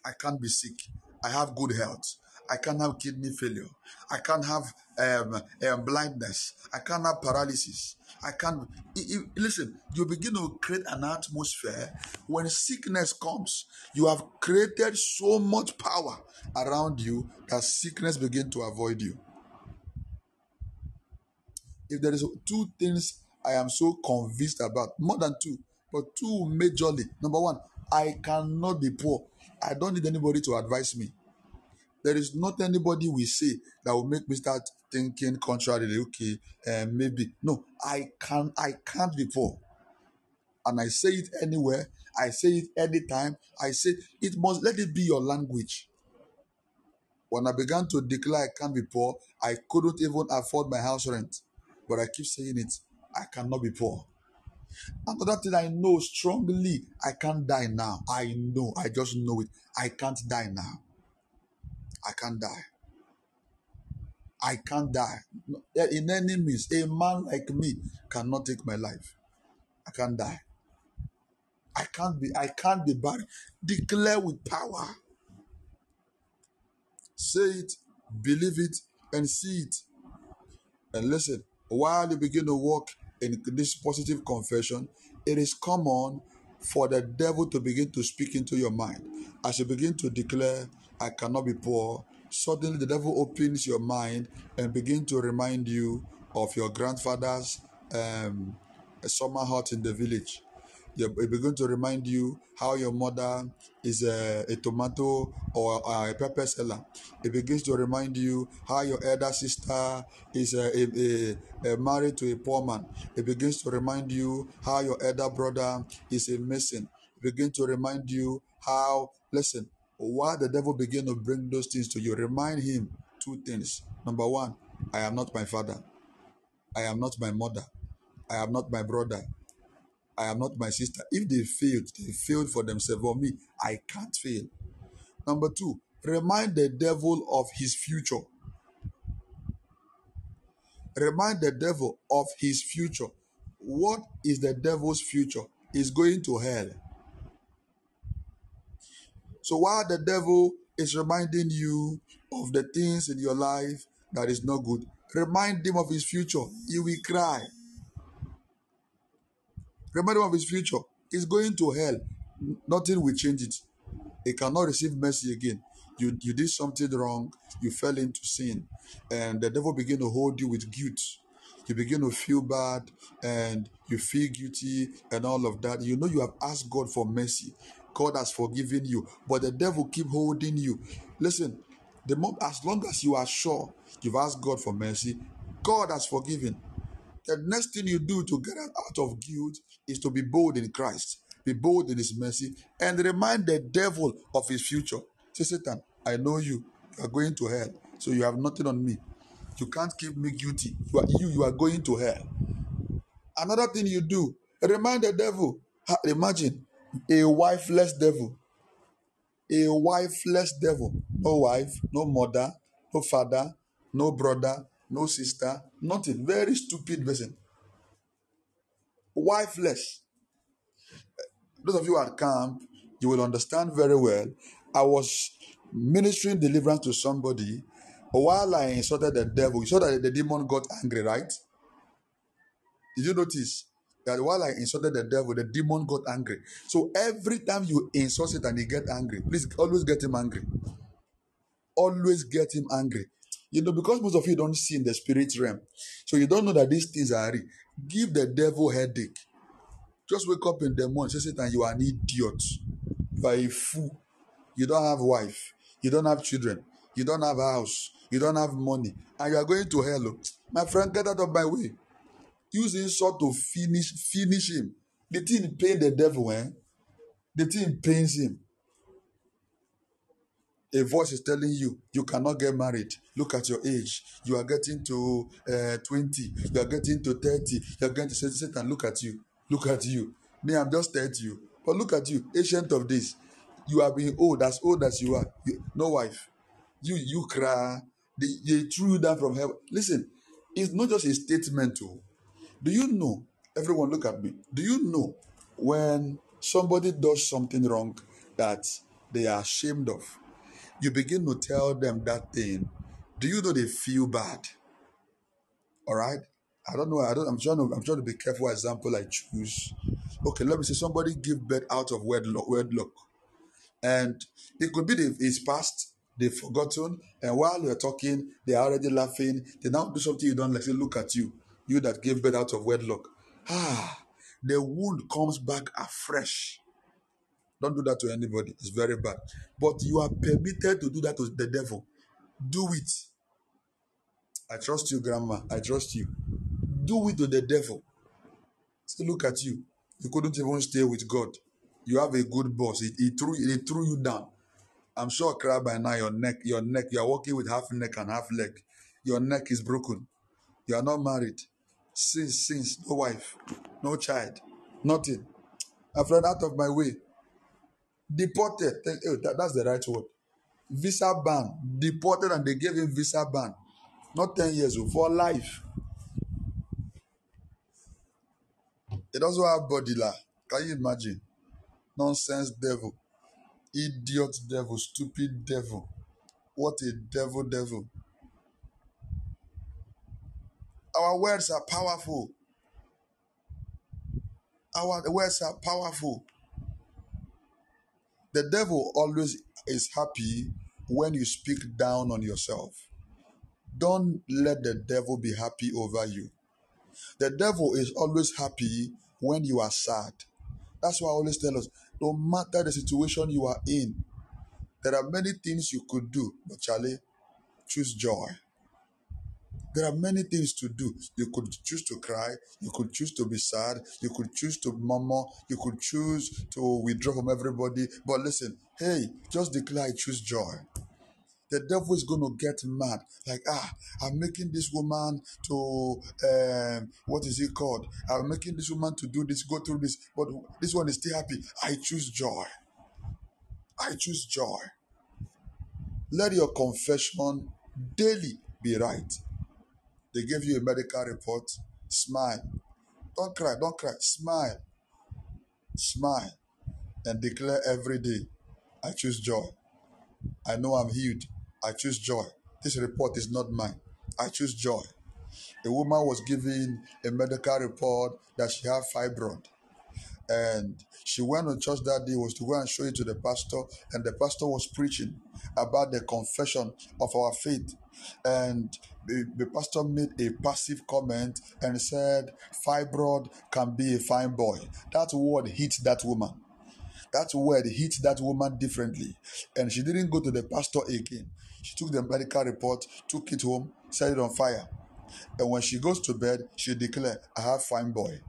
I can't be sick. I have good health. I can't have kidney failure. I can't have um, um, blindness. I can't have paralysis. I can't. listen, you begin to create an atmosphere when sickness comes. You have created so much power around you that sickness begin to avoid you. If there is two things I am so convinced about, more than two, but two majorly. Number one, I cannot be poor. I don't need anybody to advise me. There is not anybody we say that will make me start thinking contrarily. Okay, uh, maybe no. I can I can't be poor, and I say it anywhere. I say it anytime. I say it must let it be your language. When I began to declare I can't be poor, I couldn't even afford my house rent, but I keep saying it. I cannot be poor. Another thing I know strongly, I can't die now. I know, I just know it. I can't die now. I can't die. I can't die. In any means, a man like me cannot take my life. I can't die. I can't be, I can't be buried. Declare with power. Say it, believe it, and see it. And listen, while you begin to walk in this positive confession, it is common for the devil to begin to speak into your mind. As you begin to declare, I cannot be poor, suddenly the devil opens your mind and begin to remind you of your grandfather's um, summer hut in the village it begin to remind you how your mother is a, a tomato or a pepper seller. It begins to remind you how your elder sister is a, a, a, married to a poor man. It begins to remind you how your elder brother is a mason. It begins to remind you how, listen, why the devil begin to bring those things to you, remind him two things. Number one, I am not my father. I am not my mother. I am not my brother. I am not my sister. If they failed, they failed for themselves. For me, I can't fail. Number two, remind the devil of his future. Remind the devil of his future. What is the devil's future? He's going to hell. So while the devil is reminding you of the things in your life that is not good, remind him of his future. He will cry. Remind him of his future. He's going to hell. Nothing will change it. He cannot receive mercy again. You, you did something wrong, you fell into sin, and the devil begin to hold you with guilt. You begin to feel bad and you feel guilty and all of that. You know you have asked God for mercy. God has forgiven you, but the devil keep holding you. Listen, the moment as long as you are sure you've asked God for mercy, God has forgiven. The next thing you do to get out of guilt is to be bold in Christ, be bold in His mercy, and remind the devil of his future. Say, Satan, I know you. You are going to hell, so you have nothing on me. You can't keep me guilty. You are you. You are going to hell. Another thing you do, remind the devil. Imagine a wifeless devil. A wifeless devil. No wife, no mother, no father, no brother, no sister, nothing. Very stupid person. Wifeless. Those of you at camp, you will understand very well. I was ministering deliverance to somebody while I insulted the devil. You saw that the demon got angry, right? Did you notice that while I insulted the devil, the demon got angry? So every time you insult it and he get angry, please always get him angry. Always get him angry. You know, because most of you don't see in the spirit realm, so you don't know that these things are real. Give the devil headache. Just wake up in the morning, say, Satan, you are an idiot. You are a fool. You don't have wife. You don't have children. You don't have house. You don't have money. And you are going to hell. Oh. My friend, get out of my way. Use insult to finish finish him. The thing pain the devil, eh? The thing pains him. A voice is telling you you cannot get married. Look at your age. You are getting to uh, 20 you are getting to 30 you are getting to satan look at you. Look at you. Me i'm just 30 but look at you ancient of this you are being old as old as you are. You, no wife. You you cry. They, they threw you down from heaven. Listen it's not just a statement too oh. Do you know everyone look at me do you know when somebody does something wrong that they are ashamed of you begin to tell them that thing, do you know they feel bad? All right. I don't know. I don't. I'm trying to. I'm trying to be careful. Example I choose. Okay, let me say somebody give birth out of wedlock. Wedlock, and it could be the, it's past. They've forgotten, and while you're talking, they're already laughing. They now do something you don't like. Say, look at you, you that gave birth out of wedlock. Ah, the wound comes back afresh. Don't do that to anybody. It's very bad. But you are permitted to do that to the devil. Do it. I trust you, Grandma. I trust you. Do it to the devil. Say, look at you. You couldn't even stay with God. You have a good boss. He, he threw he threw you down. I'm sure cry by now your neck, your neck, you are walking with half neck and half leg. Your neck is broken. You are not married. Since, since, no wife, no child, nothing. I've run out of my way. Deported. Oh, that, that's the right word. Visa ban. Deported and they gave him visa ban. Not 10 years, oh, for life. It doesn't have body la. Can you imagine? Nonsense devil. Idiot devil. Stupid devil. What a devil, devil. Our words are powerful. Our words are powerful. The devil always is happy when you speak down on yourself. Don't let the devil be happy over you. The devil is always happy when you are sad. That's why I always tell us no matter the situation you are in, there are many things you could do, but Charlie, choose joy. There are many things to do. You could choose to cry. You could choose to be sad. You could choose to murmur. You could choose to withdraw from everybody. But listen, hey, just declare I choose joy. The devil is going to get mad. Like, ah, I'm making this woman to, um, what is it called? I'm making this woman to do this, go through this. But this one is still happy. I choose joy. I choose joy. Let your confession daily be right. They give you a medical report, smile. Don't cry, don't cry, smile. Smile and declare every day, I choose joy. I know I'm healed. I choose joy. This report is not mine. I choose joy. A woman was given a medical report that she had fibroid. And she went to church that day was to go and show it to the pastor, and the pastor was preaching about the confession of our faith. And the, pastor made a passive comment and said, Fibroid can be a fine boy. That word hit that woman. That word hit that woman differently. And she didn't go to the pastor again. She took the medical report, took it home, set it on fire. And when she goes to bed, she declared, I have fine boy.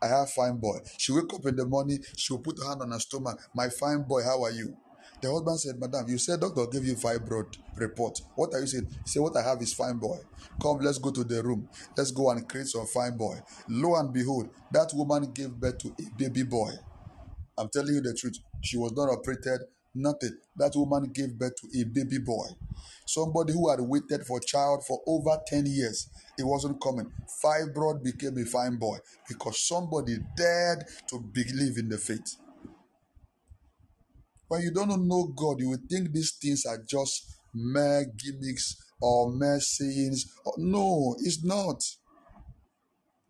I have fine boy. She wake up in the morning, she will put her hand on her stomach. My fine boy, how are you? The husband said, Madam, you said doctor gave you fibroid report. What are you saying? He said, What I have is fine boy. Come, let's go to the room. Let's go and create some fine boy. Lo and behold, that woman gave birth to a baby boy. I'm telling you the truth. She was not operated, nothing. That woman gave birth to a baby boy. Somebody who had waited for child for over 10 years, it wasn't coming. Fibroid became a fine boy because somebody dared to believe in the faith. When you don't know God, you will think these things are just mere gimmicks or mere sayings. Oh, no, it's not.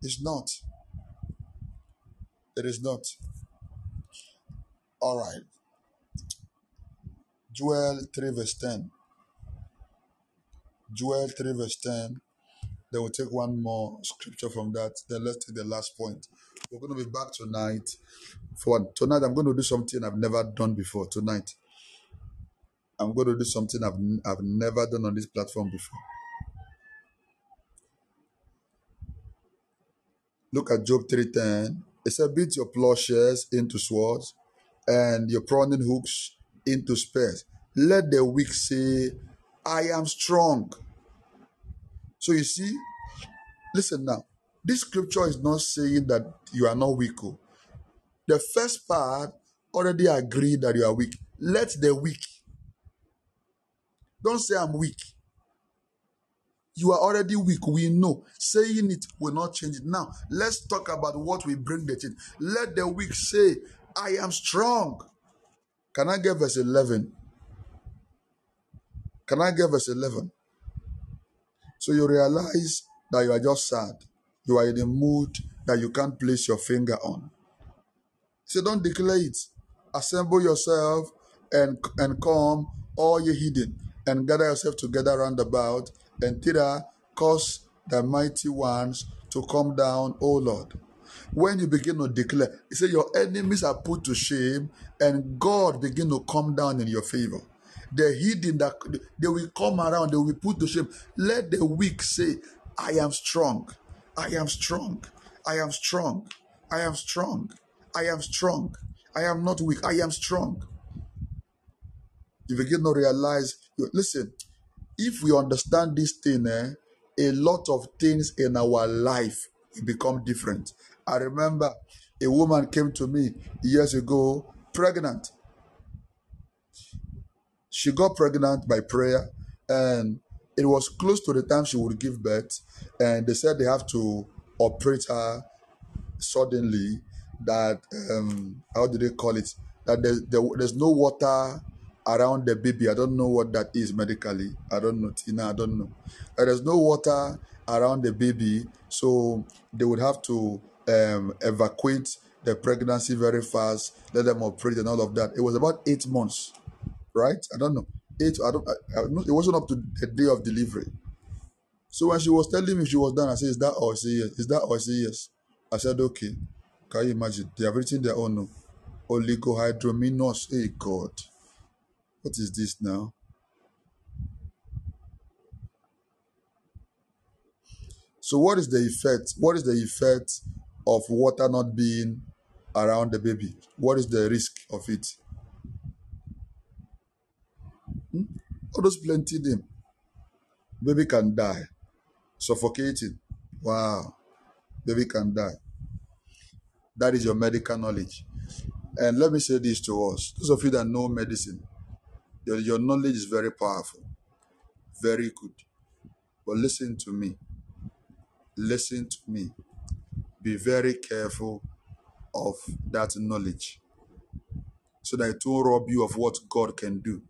It's not. It is not. All right. Joel 3 verse 10. Joel 3 verse 10. Then we'll take one more scripture from that. Then let's take the last point. We're going to be back tonight. For tonight, I'm going to do something I've never done before. Tonight, I'm going to do something I've, I've never done on this platform before. Look at Joel 3:10. It said, Beat your plowshares into swords and your pruning hooks into spears. Let the weak say, I am strong. So you see, listen now. This scripture is not saying that you are not weak. Oh. The first part already agreed that you are weak. Let the weak. Don't say I'm weak. You are already weak. We know. Saying it will not change it. Now, let's talk about what we bring the change. Let the weak say, I am strong. Can I get verse 11? Can I get verse 11? So you realize that you are just sad. You are in a mood that you can't place your finger on. So don't declare it. Assemble yourself and, and come, all ye hidden, and gather yourself together round about, and thither cause the mighty ones to come down, O Lord. When you begin to declare, he say your enemies are put to shame, and God begin to come down in your favor. The hidden that they will come around, they will put to shame. Let the weak say, I am strong. I am strong. I am strong. I am strong. I am strong. I am not weak. I am strong. You begin to realize, listen, if we understand this thing, eh, a lot of things in our life become different. I remember a woman came to me years ago, pregnant. She got pregnant by prayer, and it was close to the time she would give birth. And they said they have to operate her suddenly. That um, how do they call it? That there, there, there's no water around the baby. I don't know what that is medically. I don't know, Tina. I don't know. there's no water around the baby, so they would have to um, evacuate the pregnancy very fast, let them operate and all of that. It was about eight months, right? I don't know. Eight. I don't. I, it wasn't up to the day of delivery. So when she was telling me she was done, I said, "Is that all?" Said, "Yes." Is that all? Said, "Yes." I said, "Okay." Can you imagine? They have written their own uh, no. Oligohydramnios. Hey God, what is this now? So what is the effect? What is the effect of water not being around the baby? What is the risk of it? Those plenty them. Baby can die. Suffocating. Wow. Baby can die. That is your medical knowledge. And let me say this to us. Those of you that know medicine, your, your knowledge is very powerful. Very good. But listen to me. Listen to me. Be very careful of that knowledge so that it won't rob you of what God can do.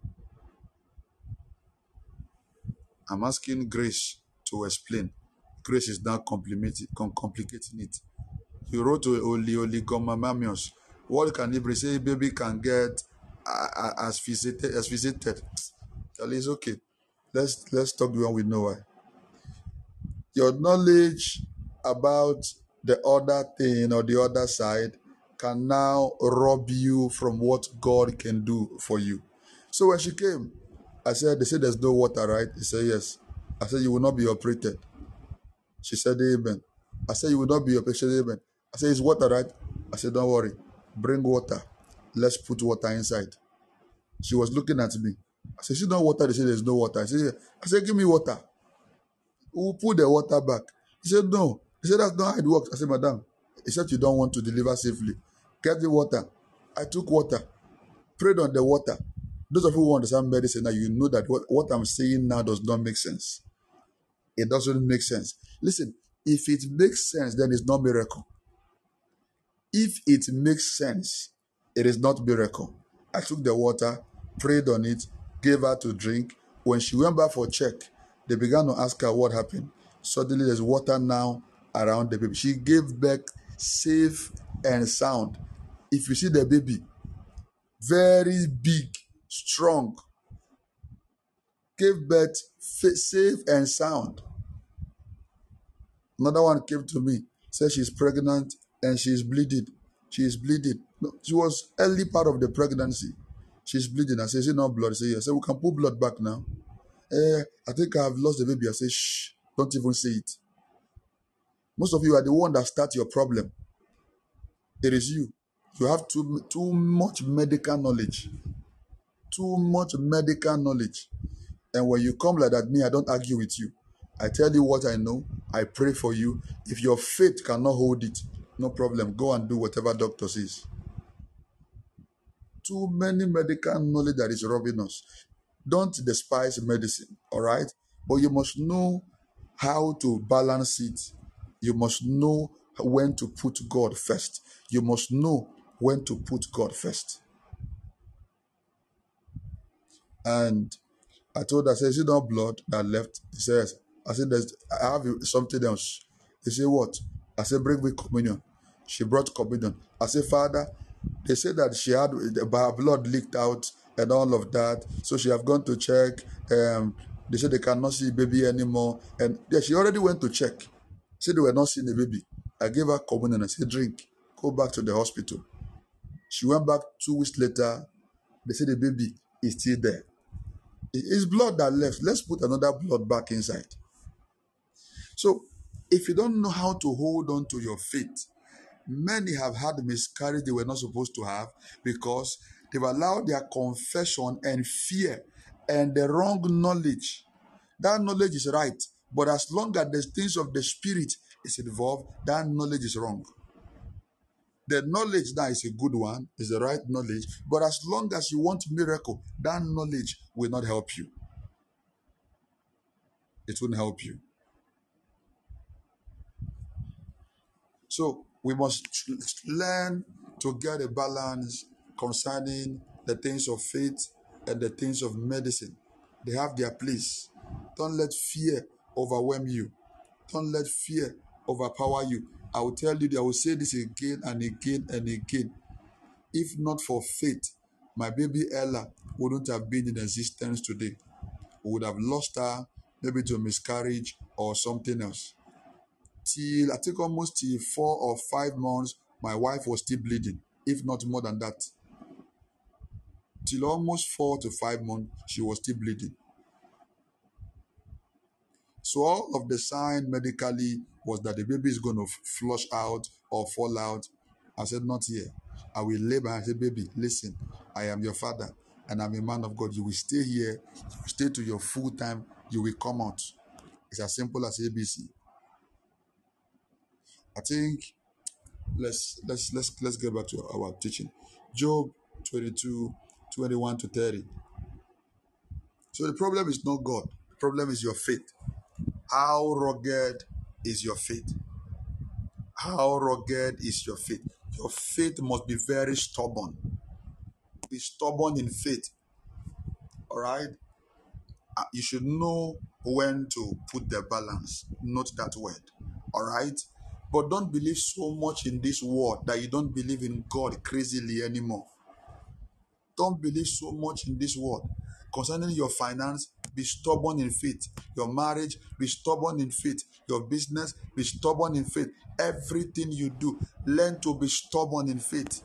I'm asking Grace to explain. Grace is now complicating it. He wrote to Oli Oligomamamios. What can he say? Baby can get asphyxiated as visited. Tell it's okay. Let's let's talk when we know why your knowledge about the other thing or the other side can now rob you from what God can do for you. So when she came, I said, They said there's no water, right? He said, Yes. I said, You will not be operated. She said, Amen. I said, You will not be operated. Amen. I said, Is water, right? I said, Don't worry. Bring water. Let's put water inside. She was looking at me. I said, She don't water. They said, There's no water. I said, I said, Give me water. We'll put the water back. He said, No. He said, That's not how it works. I said, Madam, except you don't want to deliver safely. Get the water. I took water, prayed on the water. Those of you who understand medicine now, you know that what, what I'm saying now does not make sense. It doesn't make sense. Listen, if it makes sense, then it's not miracle. If it makes sense, it is not miracle. I took the water, prayed on it, gave her to drink. When she went back for check, they began to ask her what happened. Suddenly, there's water now around the baby. She gave back safe and sound. If you see the baby, very big, strong, gave birth safe and sound. Another one came to me, said she's pregnant and she's bleeding. She is bleeding. No, she was early part of the pregnancy. She's bleeding. I said, Is it not blood? I said, Yes. I said, We can put blood back now. Eh, I think I've lost the baby. I say, shh, don't even say it. Most of you are the one that start your problem. It is you. You have too, too much medical knowledge. Too much medical knowledge. And when you come like that, me, I don't argue with you. I tell you what I know. I pray for you. If your faith cannot hold it, no problem. Go and do whatever doctor says. Too many medical knowledge that is robbing us. Don't despise medicine, all right? But you must know how to balance it. You must know when to put God first. You must know when to put God first. And I told her, I said, Is it not blood that left? He says, I said, There's I have something else. He said, What? I said, Bring me communion. She brought communion. I said, Father, they said that she had her blood leaked out and all of that. So she have gone to check. Um, they said they cannot see baby anymore. And yeah, she already went to check. Said they were not seeing the baby. I gave her communion I said, drink. Go back to the hospital. She went back two weeks later. They said the baby is still there. It's blood that left. Let's put another blood back inside. So, if you don't know how to hold on to your faith, many have had miscarriage they were not supposed to have because they've allowed their confession and fear and the wrong knowledge. That knowledge is right, but as long as the things of the spirit is involved, that knowledge is wrong. The knowledge now is a good one, is the right knowledge, but as long as you want miracle, that knowledge will not help you. It won't help you. So we must learn to get a balance concerning the things of faith and the things of medicine. They have their place. Don't let fear overwhelm you. Don't let fear overpower you. I will tell you, I will say this again and again and again. If not for faith, my baby Ella wouldn't have been in existence today. We would have lost her maybe to miscarriage or something else. Till I think almost till four or five months, my wife was still bleeding, if not more than that. Till almost four to five months, she was still bleeding. So all of the sign medically was that the baby is going to flush out or fall out. I said, not here. I will labor. I said, baby, listen, I am your father and I'm a man of God. You will stay here, stay to your full time, you will come out. It's as simple as ABC. I think let's let's let's let's get back to our teaching. Job 22, 21 to 30. So the problem is not God, the problem is your faith. How rugged is your faith? How rugged is your faith? Your faith must be very stubborn. Be stubborn in faith. All right? Uh, you should know when to put the balance. Note that word. All right? But don't believe so much in this word that you don't believe in God crazily anymore. Don't believe so much in this word concerning your finance be stubborn in faith. Your marriage be stubborn in faith. Your business be stubborn in faith. Everything you do learn to be stubborn in faith.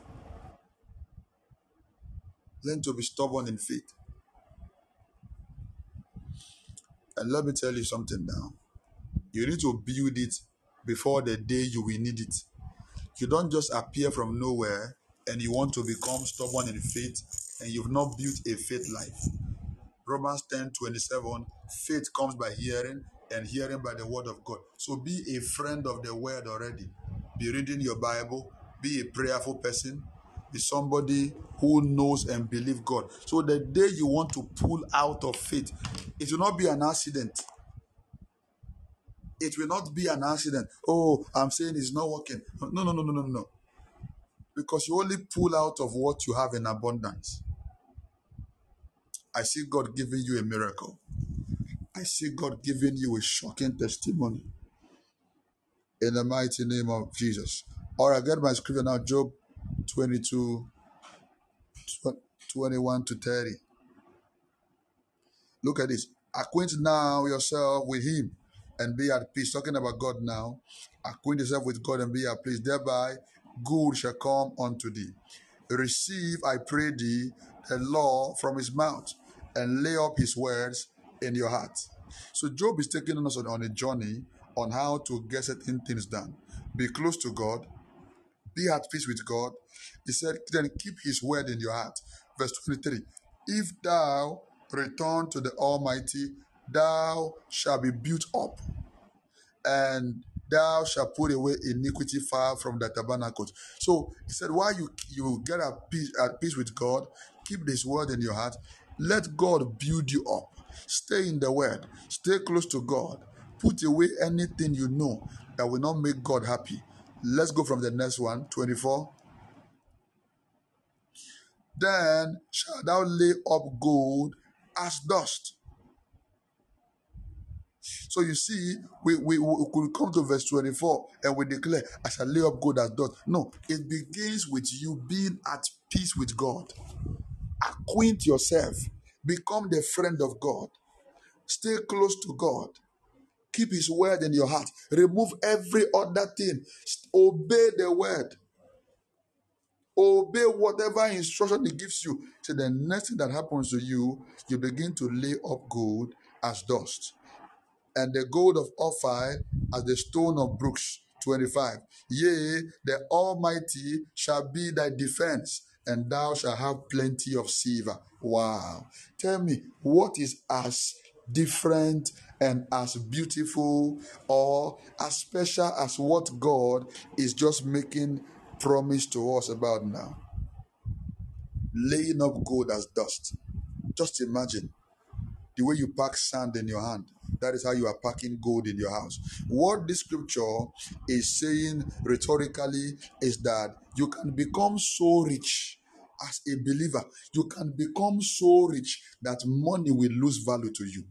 Learn to be stubborn in faith. And let me tell you something now. You need to build it before the day you will need it. You don't just appear from nowhere and you want to become stubborn in faith and you've not built a faith life Romans 10 27, faith comes by hearing, and hearing by the word of God. So be a friend of the word already. Be reading your Bible, be a prayerful person, be somebody who knows and believe God. So the day you want to pull out of faith, it will not be an accident. It will not be an accident. Oh, I'm saying it's not working. No, no, no, no, no, no. Because you only pull out of what you have in abundance. I see God giving you a miracle. I see God giving you a shocking testimony. In the mighty name of Jesus. All right, get my scripture now. Job 22, 21 to 30. Look at this. Acquaint now yourself with him and be at peace. Talking about God now. Acquaint yourself with God and be at peace. Thereby good shall come unto thee. Receive, I pray thee, the law from his mouth and lay up his words in your heart. So Job is taking us on a journey on how to get certain things done. Be close to God, be at peace with God. He said, then keep his word in your heart. Verse 23 If thou return to the Almighty, thou shalt be built up, and thou shalt put away iniquity far from the tabernacle. So he said, while you you get at peace, at peace with God, keep this word in your heart, let God build you up. Stay in the word. Stay close to God. Put away anything you know that will not make God happy. Let's go from the next one 24. Then shalt thou lay up gold as dust. So you see, we, we, we could come to verse 24 and we declare, I shall lay up gold as dust. No, it begins with you being at peace with God. Acquaint yourself. Become the friend of God. Stay close to God. Keep His word in your heart. Remove every other thing. Obey the word. Obey whatever instruction he gives you. So the next thing that happens to you, you begin to lay up gold as dust and the gold of Ophir as the stone of brooks. 25. Yea, the Almighty shall be thy defense, and thou shalt have plenty of silver. Wow. Tell me, what is as different and as beautiful or as special as what God is just making promise to us about now? Laying up gold as dust. Just imagine the way you pack sand in your hand. That is how you are packing gold in your house. What this scripture is saying rhetorically is that you can become so rich as a believer. You can become so rich that money will lose value to you.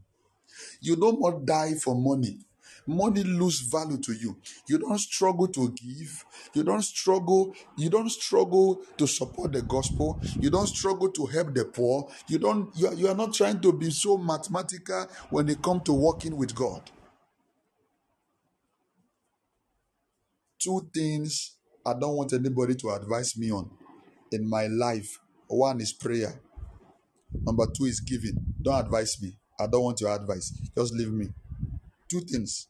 You no more die for money. Money lose value to you. You don't struggle to give. You don't struggle. You don't struggle to support the gospel. You don't struggle to help the poor. You don't. You are, you are not trying to be so mathematical when it comes to working with God. Two things I don't want anybody to advise me on in my life. One is prayer. Number two is giving. Don't advise me. I don't want your advice. Just leave me. Two things.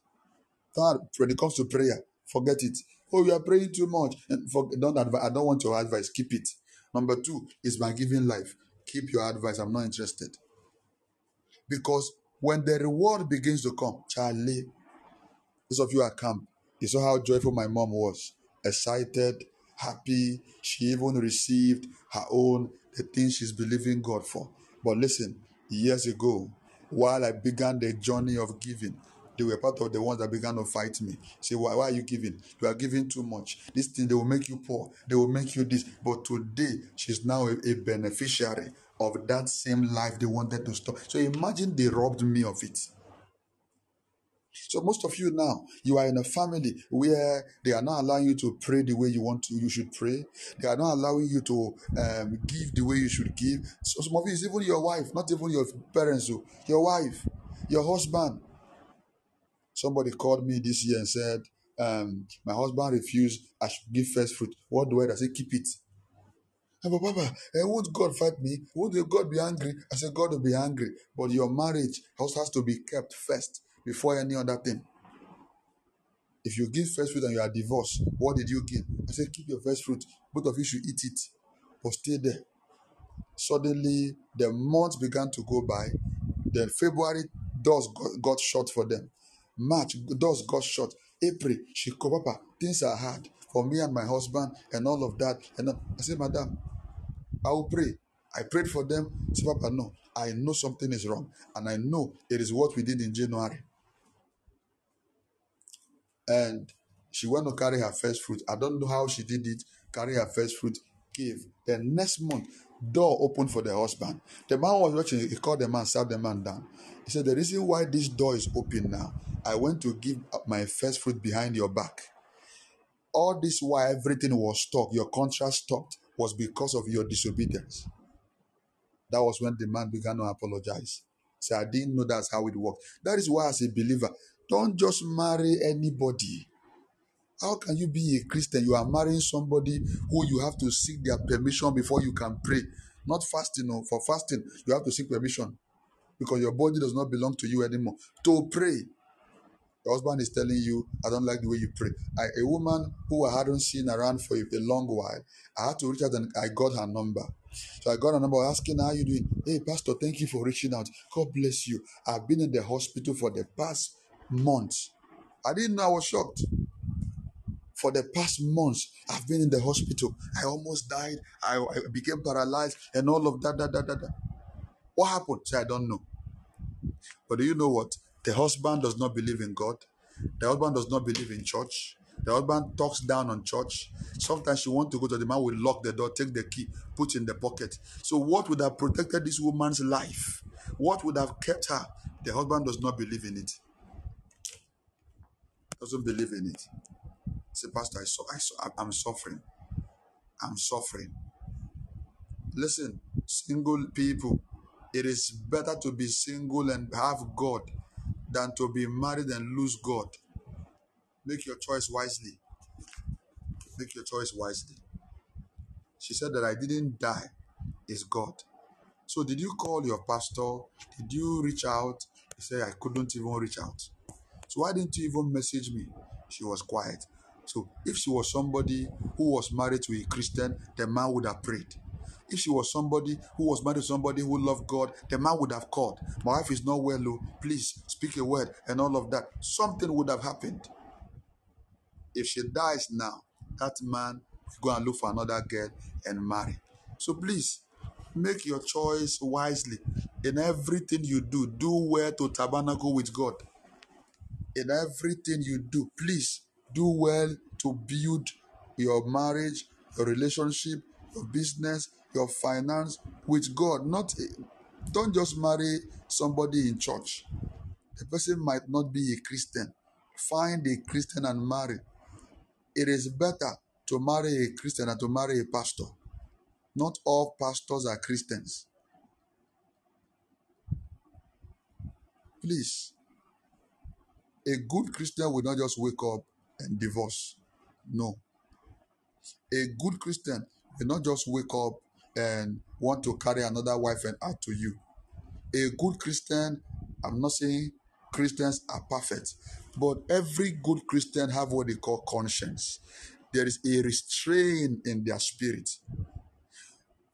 Third, when it comes to prayer, forget it. Oh, you are praying too much. And for, don't advise. I don't want your advice. Keep it. Number two is my giving life. Keep your advice. I'm not interested. Because when the reward begins to come, Charlie, those of you at camp, you saw how joyful my mom was. Excited, happy. She even received her own, the thing she's believing God for. But listen, years ago, while I began the journey of giving, they were part of the ones that began to fight me. Say, why, why are you giving? You are giving too much. This thing, they will make you poor. They will make you this. But today, she's now a, a beneficiary of that same life they wanted to stop. So imagine they robbed me of it. So most of you now, you are in a family where they are not allowing you to pray the way you want to. You should pray. They are not allowing you to um, give the way you should give. So some of you, is even your wife, not even your parents, so your wife, your husband. Somebody called me this year and said, um, my husband refused. I should give first fruit. What do I say, keep it. I said, Papa, eh, won't God fight me? Won't God be angry? I said, God will be angry. But your marriage also has to be kept first before any other thing. If you give first fruit and you are divorced, what did you give? I said, keep your first fruit. Both of you should eat it, but stay there. Suddenly, the months began to go by. Then February, doors got, got shut for them. March, doors got shut. April, she called Papa. Things are hard for me and my husband and all of that. And I said, Madam, I will pray. I prayed for them. Say, Papa, no, I know something is wrong. And I know it is what we did in January. And she went to carry her first fruit. I don't know how she did it. Carry her first fruit, give. The next month, door opened for the husband. The man was watching. He called the man, sat the man down. He said, The reason why this door is open now, I went to give my first fruit behind your back. All this why everything was stuck, your contract stopped, was because of your disobedience. That was when the man began to apologize. Say, I didn't know that's how it worked. That is why, as a believer, don't just marry anybody. How can you be a Christian? You are marrying somebody who you have to seek their permission before you can pray. Not fasting, no. For fasting, you have to seek permission because your body does not belong to you anymore. To pray, your husband is telling you, I don't like the way you pray. I, a woman who I hadn't seen around for a long while, I had to reach out and I got her number. So I got a number asking how you doing. Hey, Pastor, thank you for reaching out. God bless you. I've been in the hospital for the past months. I didn't know I was shocked. For the past months, I've been in the hospital. I almost died. I, I became paralyzed and all of that, that, that, that. that. What happened? I don't know. But do you know what? The husband does not believe in God. The husband does not believe in church. The husband talks down on church. Sometimes she want to go to the man will lock the door, take the key, put in the pocket. So what would have protected this woman's life? What would have kept her? The husband does not believe in it. Doesn't believe in it. Say, Pastor, I saw, I saw, I'm suffering. I'm suffering. Listen, single people, it is better to be single and have God than to be married and lose God. Make your choice wisely. Make your choice wisely. She said that I didn't die, is God. So did you call your pastor? Did you reach out? He said I couldn't even reach out. So why didn't you even message me? She was quiet. So if she was somebody who was married to a Christian, the man would have prayed. If she was somebody who was married to somebody who loved God, the man would have called. My wife is not well, oh, please speak a word and all of that. Something would have happened. If she dies now, that man will go and look for another girl and marry. So please make your choice wisely. In everything you do, do well to tabernacle with God. In everything you do, please do well to build your marriage, your relationship, your business, your finance with God. Not don't just marry somebody in church. The person might not be a Christian. Find a Christian and marry. It is better to marry a Christian than to marry a pastor. Not all pastors are Christians. Please. A good Christian will not just wake up and divorce. No. A good Christian will not just wake up and want to carry another wife and add to you. A good Christian, I'm not saying Christians are perfect, but every good Christian have what they call conscience. There is a restraint in their spirit.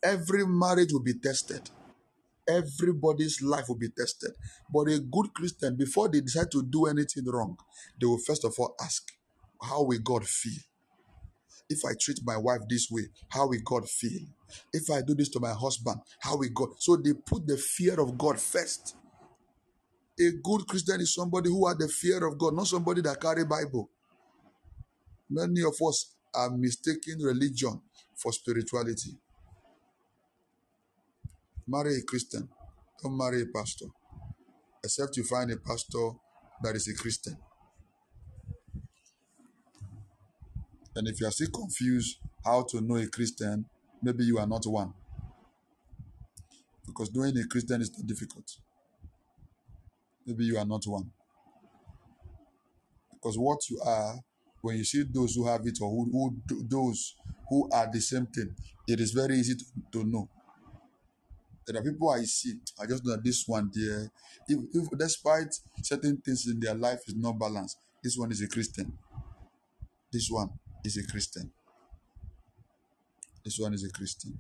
Every marriage will be tested. Everybody's life will be tested. But a good Christian, before they decide to do anything wrong, they will first of all ask, How will God feel? If I treat my wife this way, how will God feel? If I do this to my husband, how will God? So they put the fear of God first. A good Christian is somebody who had the fear of God, not somebody that carry Bible. Many of us are mistaking religion for spirituality. Marry a Christian. Don't marry a pastor. Except you find a pastor that is a Christian. And if you are still confused how to know a Christian, maybe you are not one. Because knowing a Christian is not difficult. Maybe you are not one. Because what you are, when you see those who have it or who, who those who are the same thing, it is very easy to, to know. There are people I see, I just know that this one there, if, if despite certain things in their life is not balanced, this one is a Christian. This one is a Christian. This one is a Christian.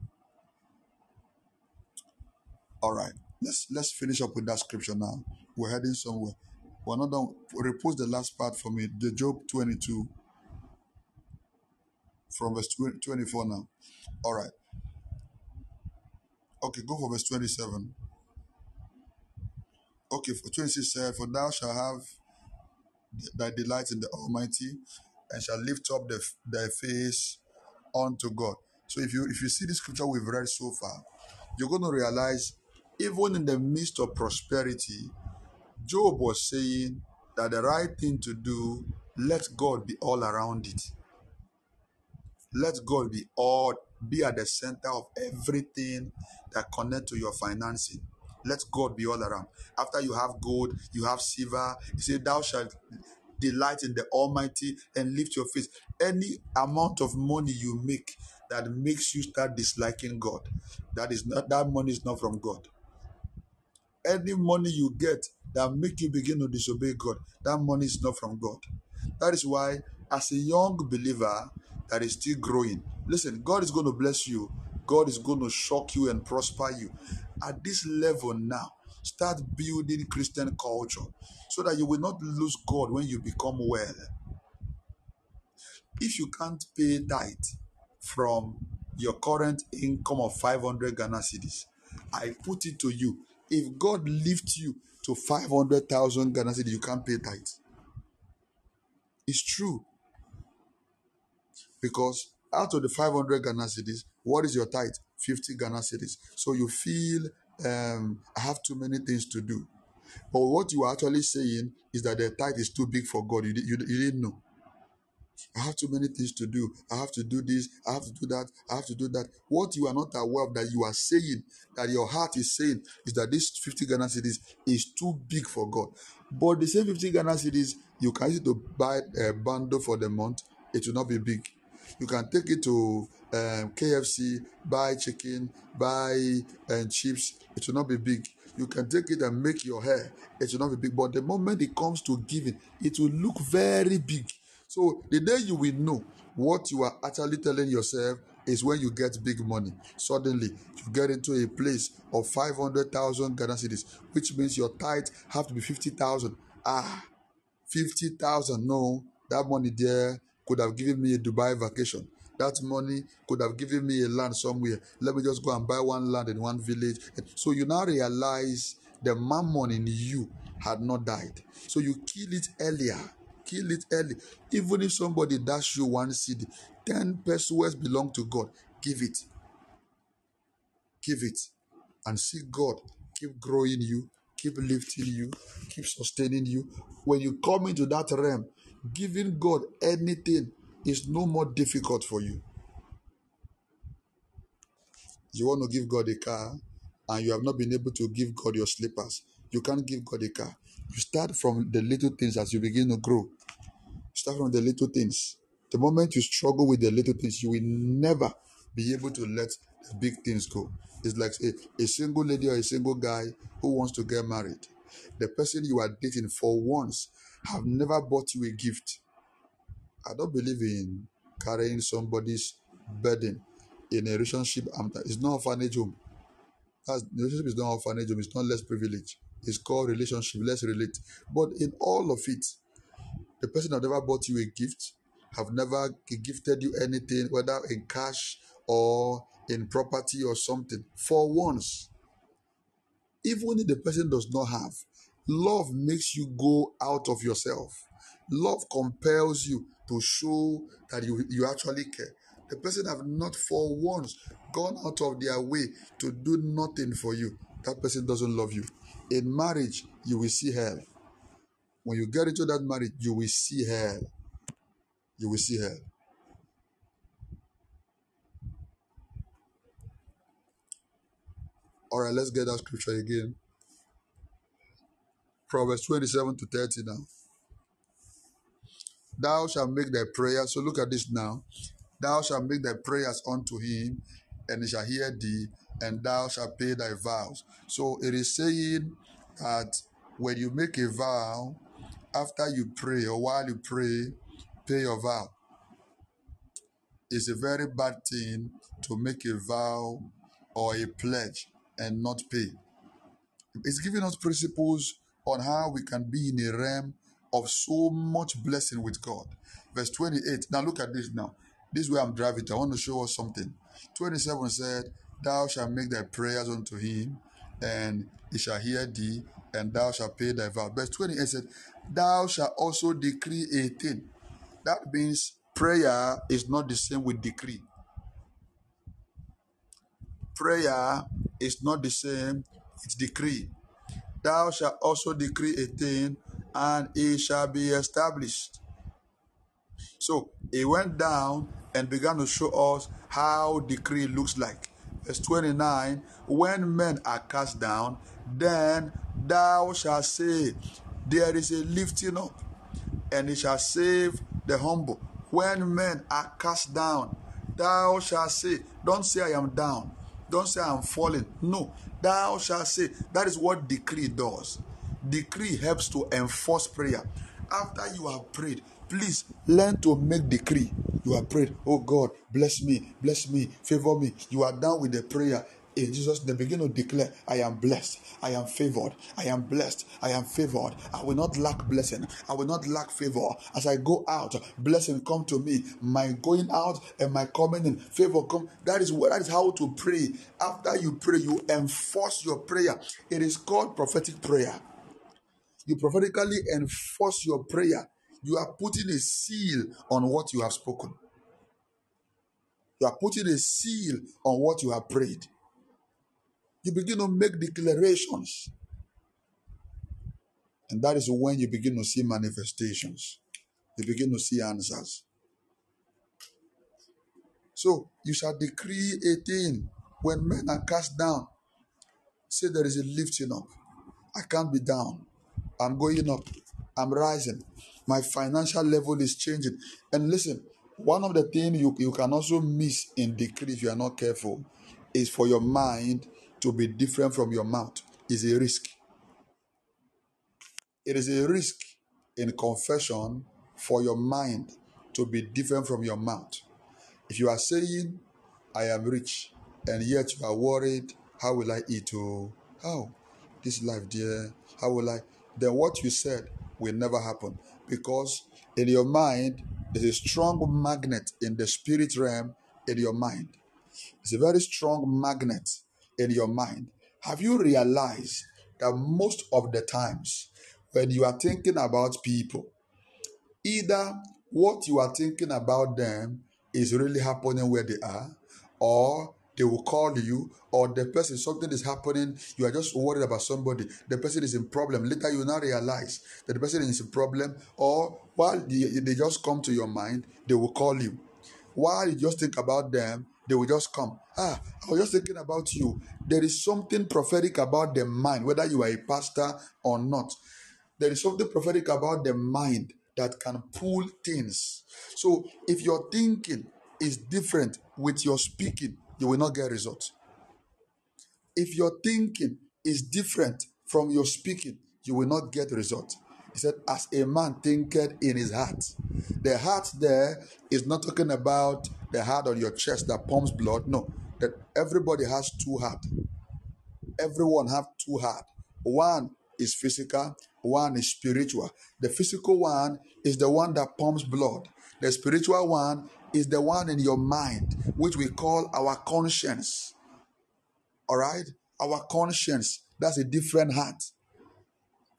All right, let's let's finish up with that scripture now. We're heading somewhere. We're not done. Repost the last part for me. The Job 22 from verse 20, 24 now. All right. Okay, go for verse 27. Okay, for 26 said, For thou shalt have thy delight in the Almighty, and shall lift up the, thy face unto God. So if you if you see the scripture we've read so far, you're going to realize even in the midst of prosperity, Job was saying that the right thing to do, let God be all around it. Let God be all be at the center of everything that connect to your financing. Let God be all around. After you have gold, you have silver. You say, Thou shalt delight in the Almighty and lift your face. Any amount of money you make that makes you start disliking God, that is not that money is not from God. Any money you get that make you begin to disobey God, that money is not from God. That is why, as a young believer that is still growing, listen, God is going to bless you. God is going to shock you and prosper you. At this level now, start building Christian culture so that you will not lose God when you become well. If you can't pay tithe from your current income of 500 Ghana cedis, I put it to you. If God lifts you to 500,000 Ghana cedis, you can't pay tithe. It's true. Because out of the 500 Ghana cedis, what is your tithe? 50 Ghana cedis. So you feel um, I have too many things to do. But what you are actually saying is that the tithe is too big for God. You, you, you didn't know. I have too many things to do. I have to do this. I have to do that. I have to do that. What you are not aware of that you are saying, that your heart is saying, is that this 50 Ghana cedis is too big for God. But the same 50 Ghana cedis, you can use to buy a bundle for the month. It will not be big. You can take it to um, KFC, buy chicken, buy and chips. It will not be big. You can take it and make your hair. It will not be big. But the moment it comes to giving, it will look very big. So the day you will know what you are actually telling yourself is when you get big money. Suddenly, you get into a place of 500,000 Ghana cedis, which means your tithe have to be 50,000. Ah, 50,000. No, that money there could have given me a Dubai vacation. That money could have given me a land somewhere. Let me just go and buy one land in one village. So you now realize the mammon in you had not died. So you kill it earlier. Kill it early. Even if somebody dash you one cedi, 10 pesewas belong to God. Give it. Give it. And see God keep growing you, keep lifting you, keep sustaining you. When you come into that realm, giving God anything is no more difficult for you. You want to give God a car and you have not been able to give God your slippers. You can't give God a car. You start from the little things as you begin to grow. Start from the little things. The moment you struggle with the little things, you will never be able to let the big things go. It's like a, a single lady or a single guy who wants to get married. The person you are dating for once have never bought you a gift. I don't believe in carrying somebody's burden in a relationship. It's not orphanage home. That's, the relationship is not orphanage home. It's not less privilege. It's called relationship. Let's relate. But in all of it, the person have never bought you a gift, have never gifted you anything, whether in cash or in property or something. For once, even if the person does not have, love makes you go out of yourself. Love compels you to show that you, you actually care. The person have not for once gone out of their way to do nothing for you. That person doesn't love you. In marriage, you will see hell. When you get into that marriage, you will see hell. You will see hell. All right, let's get that scripture again. Proverbs 27 to 30 now. Thou shalt make thy prayer. So look at this now. Thou shalt make thy prayers unto him, and he shall hear thee, and thou shalt pay thy vows. So it is saying that when you make a vow, after you pray or while you pray, pay your vow. It's a very bad thing to make a vow or a pledge and not pay. It's giving us principles on how we can be in a realm of so much blessing with God. Verse 28. Now look at this now. This way I'm driving. I want to show us something. 27 said, Thou shalt make thy prayers unto him, and he shall hear thee, and thou shalt pay thy vow. Verse 28 said, Thou shalt also decree a thing. That means prayer is not the same with decree. Prayer is not the same, it's decree. Thou shalt also decree a thing, and it shall be established. So he went down and began to show us how decree looks like. Verse 29 When men are cast down, then thou shalt say, There is a lifting up, and it shall save the humble. When men are cast down, thou shalt say, Don't say I am down. Don't say I'm falling. No, thou shalt say. That is what decree does. Decree helps to enforce prayer. After you have prayed, please learn to make decree. You have prayed, oh God, bless me, bless me, favor me. You are done with the prayer in Jesus, they begin to declare, I am blessed, I am favored, I am blessed, I am favored. I will not lack blessing, I will not lack favor. As I go out, blessing come to me. My going out and my coming in, favor come. That is what that is how to pray. After you pray, you enforce your prayer. It is called prophetic prayer. You prophetically enforce your prayer. You are putting a seal on what you have spoken. You are putting a seal on what you have prayed you begin to make declarations. And that is when you begin to see manifestations. You begin to see answers. So you shall decree a thing when men are cast down. Say there is a lifting up. I can't be down. I'm going up. I'm rising. My financial level is changing. And listen, One of the things you, you can also miss in decree if you are not careful is for your mind to be different from your mouth. Is a risk. It is a risk in confession for your mind to be different from your mouth. If you are saying, I am rich, and yet you are worried, how will I eat? Oh, how? This life, dear, how will I? Then what you said will never happen because in your mind, there's a strong magnet in the spirit realm in your mind. It's a very strong magnet in your mind. Have you realized that most of the times when you are thinking about people, either what you are thinking about them is really happening where they are, or they will call you, or the person, something is happening, you are just worried about somebody, the person is in problem. Later, you now realize that the person is in problem, or while they, they just come to your mind, they will call you. While you just think about them, they will just come. Ah, I was just thinking about you. There is something prophetic about the mind, whether you are a pastor or not. There is something prophetic about the mind that can pull things. So if your thinking is different with your speaking, you will not get results. If your thinking is different from your speaking, you will not get results. He said, As a man thinketh in his heart. The heart there is not talking about the heart on your chest that pumps blood. No, that everybody has two heart. Everyone have two heart. One is physical, one is spiritual. The physical one is the one that pumps blood. The spiritual one is the one in your mind, which we call our conscience. All right? Our conscience. That's a different heart.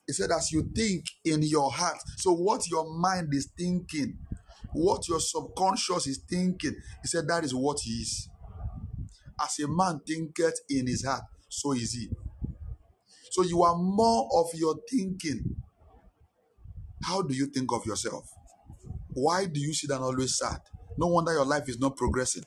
He said, as you think in your heart. So, what your mind is thinking, what your subconscious is thinking, he said, that is what he is. As a man thinketh in his heart, so is he. So, you are more of your thinking. How do you think of yourself? Why do you sit and always sad? No wonder your life is not progressing.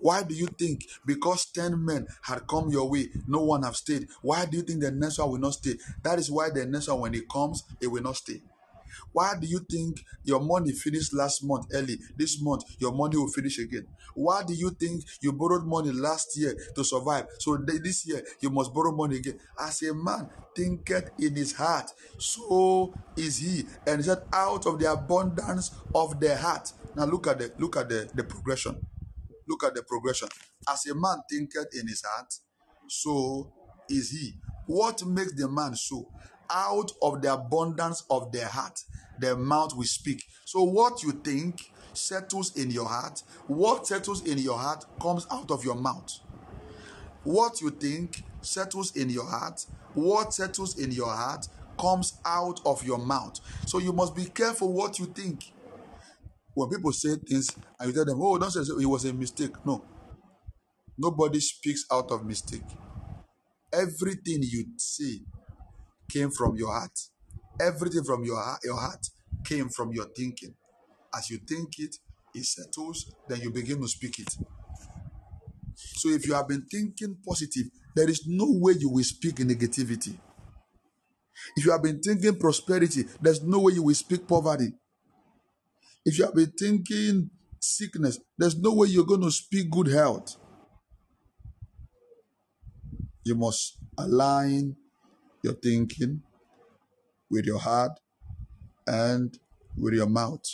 Why do you think because 10 men had come your way, no one have stayed? Why do you think the next one will not stay? That is why the next one, when it comes, it will not stay. Why do you think your money finished last month early? This month, your money will finish again. Why do you think you borrowed money last year to survive? So this year, you must borrow money again. As a man thinketh in his heart, so is he. And he said, out of the abundance of the heart. Now look at the look at the, the progression. Look at the progression. As a man thinketh in his heart, so is he. What makes the man so? Out of the abundance of their heart, their mouth will speak. So what you think settles in your heart. What settles in your heart comes out of your mouth. What you think settles in your heart. What settles in your heart comes out of your mouth. So you must be careful what you think. When people say things and you tell them, oh, don't say it was a mistake. No. Nobody speaks out of mistake. Everything you say came from your heart. Everything from your heart, your heart came from your thinking. As you think it, it settles, then you begin to speak it. So if you have been thinking positive, there is no way you will speak negativity. If you have been thinking prosperity, there's no way you will speak poverty. If you have been thinking sickness, there's no way you're going to speak good health. You must align your thinking with your heart and with your mouth.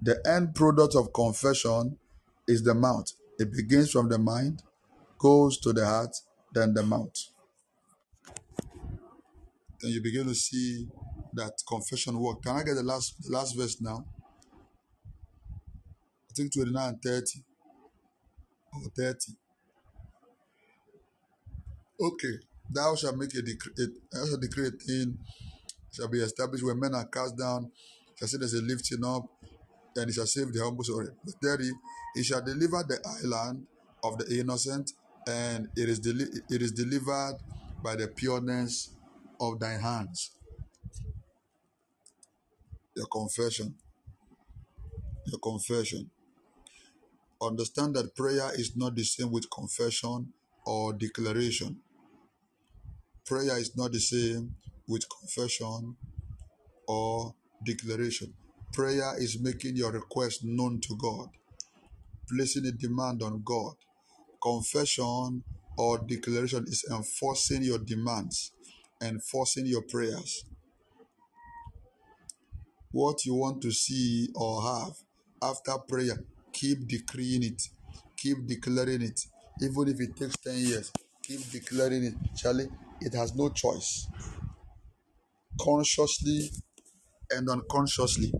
The end product of confession is the mouth. It begins from the mind, goes to the heart, then the mouth. Then you begin to see that confession work. Can I get the last the last verse now? I think 29 and 30. Or 30. Okay. Thou shalt make a decree, thou shalt decree a thing shall be established when men are cast down, shall say there's a lifting up, and he shall save the humble. Sorry. 30. He shall deliver the island of the innocent, and it is deli- it is delivered by the pureness of thy hands. Your confession. Your confession. Understand that prayer is not the same with confession or declaration. Prayer is not the same with confession or declaration. Prayer is making your request known to God, placing a demand on God. Confession or declaration is enforcing your demands, enforcing your prayers. What you want to see or have after prayer, keep decreeing it, keep declaring it. Even if it takes 10 years, keep declaring it. Charlie, it has no choice. Consciously and unconsciously.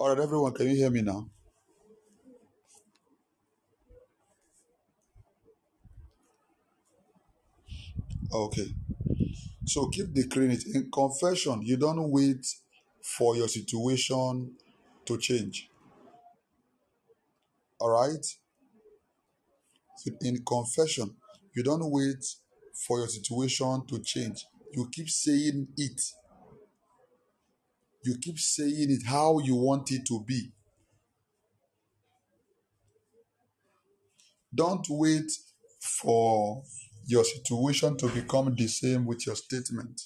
All right, everyone, can you hear me now? Okay. So keep declaring it. In confession, you don't wait for your situation to change. All right? In confession, you don't wait for your situation to change. You keep saying it. You keep saying it how you want it to be. Don't wait for your situation to become the same with your statement.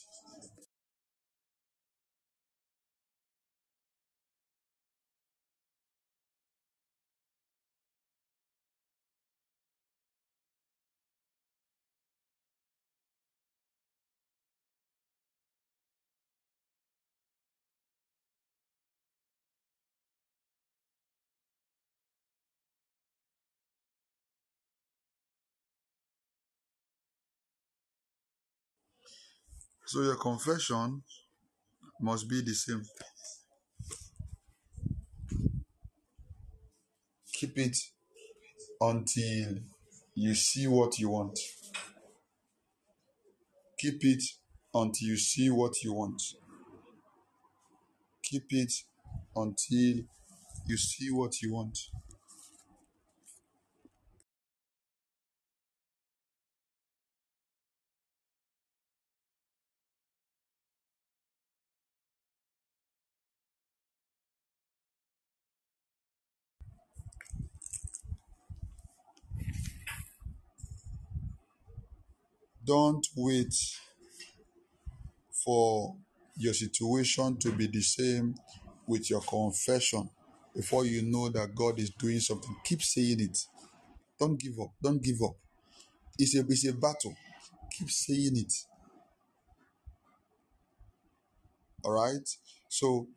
So your confession must be the same. Keep it until you see what you want. Keep it until you see what you want. Keep it until you see what you want. Don't wait for your situation to be the same with your confession before you know that God is doing something. Keep saying it. Don't give up. Don't give up. It's a, it's a battle. Keep saying it. All right? So,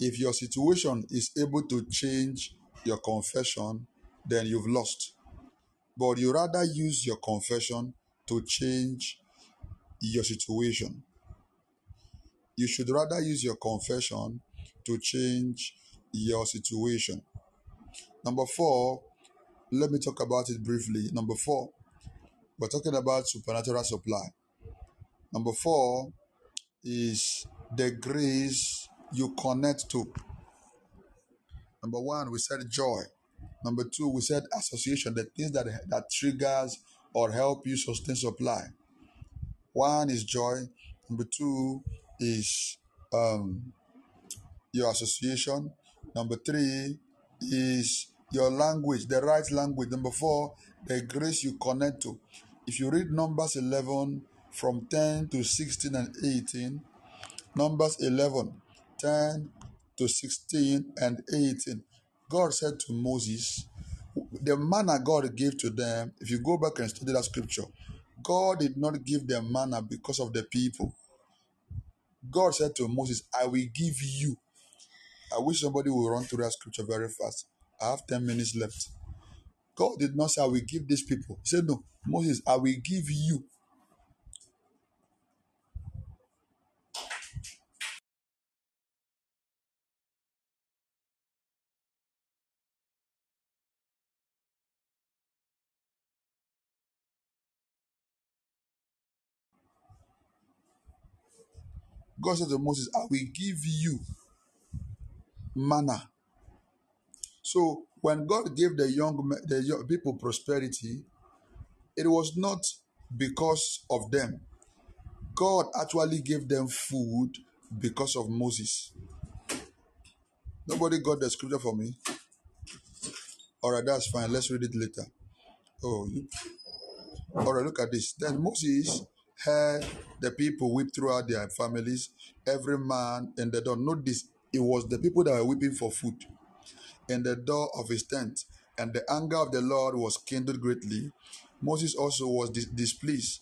if your situation is able to change your confession, then you've lost. But you rather use your confession to change your situation. You should rather use your confession to change your situation. Number four, let me talk about it briefly. Number four, we're talking about supernatural supply. Number four is the grace you connect to. Number one, we said joy. Number two, we said association, the things that, that triggers or help you sustain supply. One is joy. Number two is um, your association. Number three is your language, the right language. Number four, the grace you connect to. If you read Numbers 11 from 10 to 16 and 18, Numbers 11, 10 to 16 and 18, God said to Moses, the manna God gave to them, if you go back and study that scripture, God did not give them manna because of the people. God said to Moses, I will give you. I wish somebody will run through that scripture very fast. I have 10 minutes left. God did not say, I will give these people. He said, No, Moses, I will give you. God said to Moses, I will give you manna. So when God gave the young the young people prosperity, it was not because of them. God actually gave them food because of Moses. Nobody got the scripture for me. All right, that's fine. Let's read it later. Oh, all right, look at this. Then Moses had the people weep throughout their families, every man in the door. This it was the people that were weeping for food in the door of his tent, and the anger of the Lord was kindled greatly. Moses also was dis- displeased,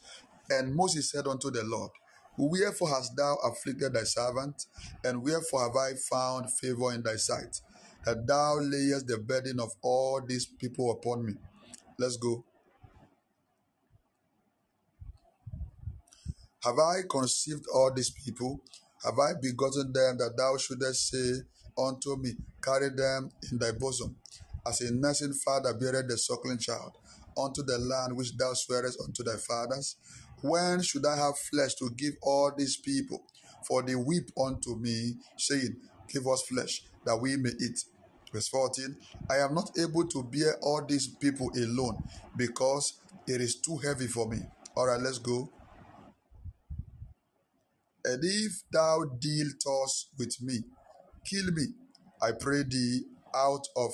and Moses said unto the Lord, Wherefore hast thou afflicted thy servant, and wherefore have I found favor in thy sight, that thou layest the burden of all these people upon me? Let's go. Have I conceived all these people? Have I begotten them that thou shouldest say unto me, Carry them in thy bosom, as a nursing father beareth the suckling child, unto the land which thou swearest unto thy fathers? When should I have flesh to give all these people? For they weep unto me, saying, Give us flesh, that we may eat. Verse 14 I am not able to bear all these people alone, because it is too heavy for me. All right, let's go. And if thou deal thus with me, kill me, I pray thee, out of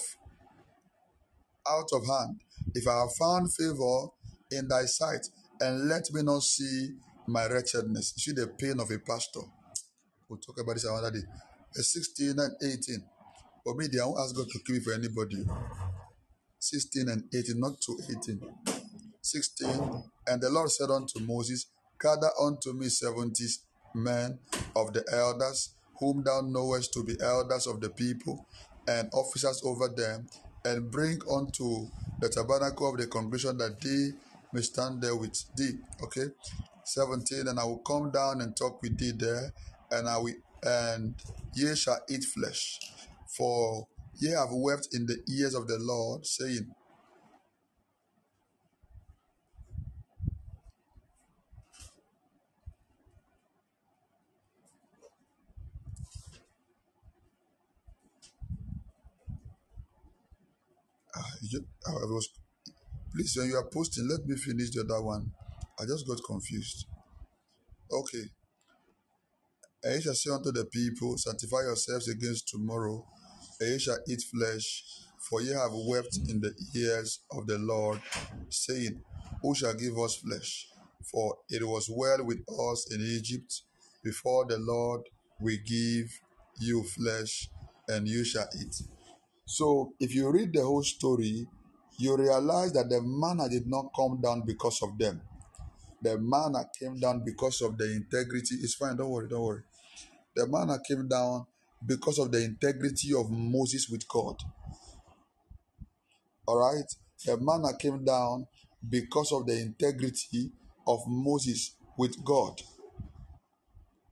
out of hand. If I have found favor in thy sight, and let me not see my wretchedness. You see the pain of a pastor. We'll talk about this another day. Verse 16 and 18. For me, I won't ask God to kill me for anybody. 16 and 18, not to 18. 16. And the Lord said unto Moses, Gather unto me seventy men of the elders, whom thou knowest to be elders of the people, and officers over them, and bring unto the tabernacle of the congregation that they may stand there with thee. Okay. 17. And I will come down and talk with thee there, and I will and ye shall eat flesh. For ye have wept in the ears of the Lord, saying, Ah, you- I was please when you are posting, let me finish the other one. I just got confused. Okay. And shall say unto the people, Sanctify yourselves against tomorrow, and shall eat flesh, for ye have wept in the ears of the Lord, saying, Who shall give us flesh? For it was well with us in Egypt. Before the Lord we give you flesh, and you shall eat. So, if you read the whole story, you realize that the manna did not come down because of them. The manna came down because of the integrity. It's fine, don't worry, don't worry. The manna came down because of the integrity of Moses with God. All right? The manna came down because of the integrity of Moses with God.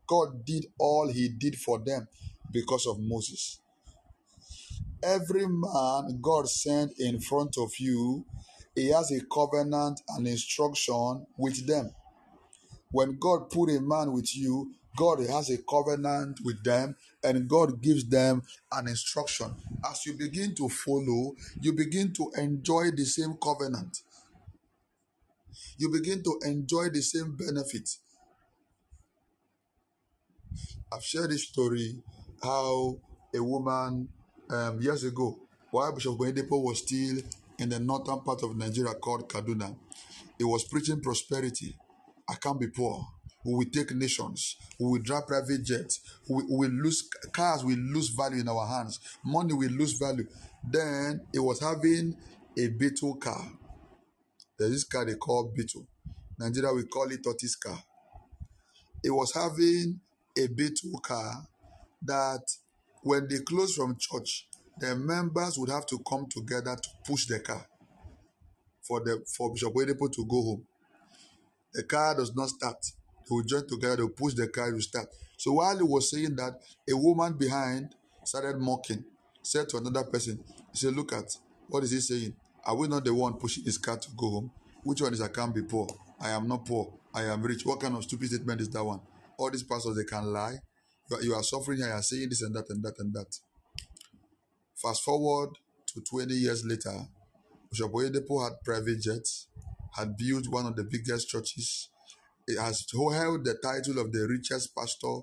God did all he did for them because of Moses. Every man God sent in front of you, he has a covenant and instruction with them. When God put a man with you, God has a covenant with them and God gives them an instruction. As you begin to follow, you begin to enjoy the same covenant. You begin to enjoy the same benefit. I've shared this story how a woman um, years ago, while Bishop Oyedepo was still in the northern part of Nigeria called Kaduna, he was preaching prosperity. I can't be poor. We will take nations. We will drive private jets. We will lose cars. Will lose value in our hands. Money will lose value. Then he was having a Beetle car. There's this car they call Beetle. Nigeria we call it tortoise car. He was having a Beetle car that when they close from church, the members would have to come together to push the car for the for Bishop Oyedepo to go home. The car does not start. They will join together, they push the car to start. So while he was saying that, a woman behind started mocking, said to another person, he said, Look at what is he saying? Are we not the one pushing his car to go home? Which one is I can't be poor? I am not poor. I am rich. What kind of stupid statement is that one? all these pastors they can lie. You are, suffering here, you are saying this and that and that and that. Fast forward to 20 years later, Bishop Oyedepo had private jets, had built one of the biggest churches. It has held the title of the richest pastor,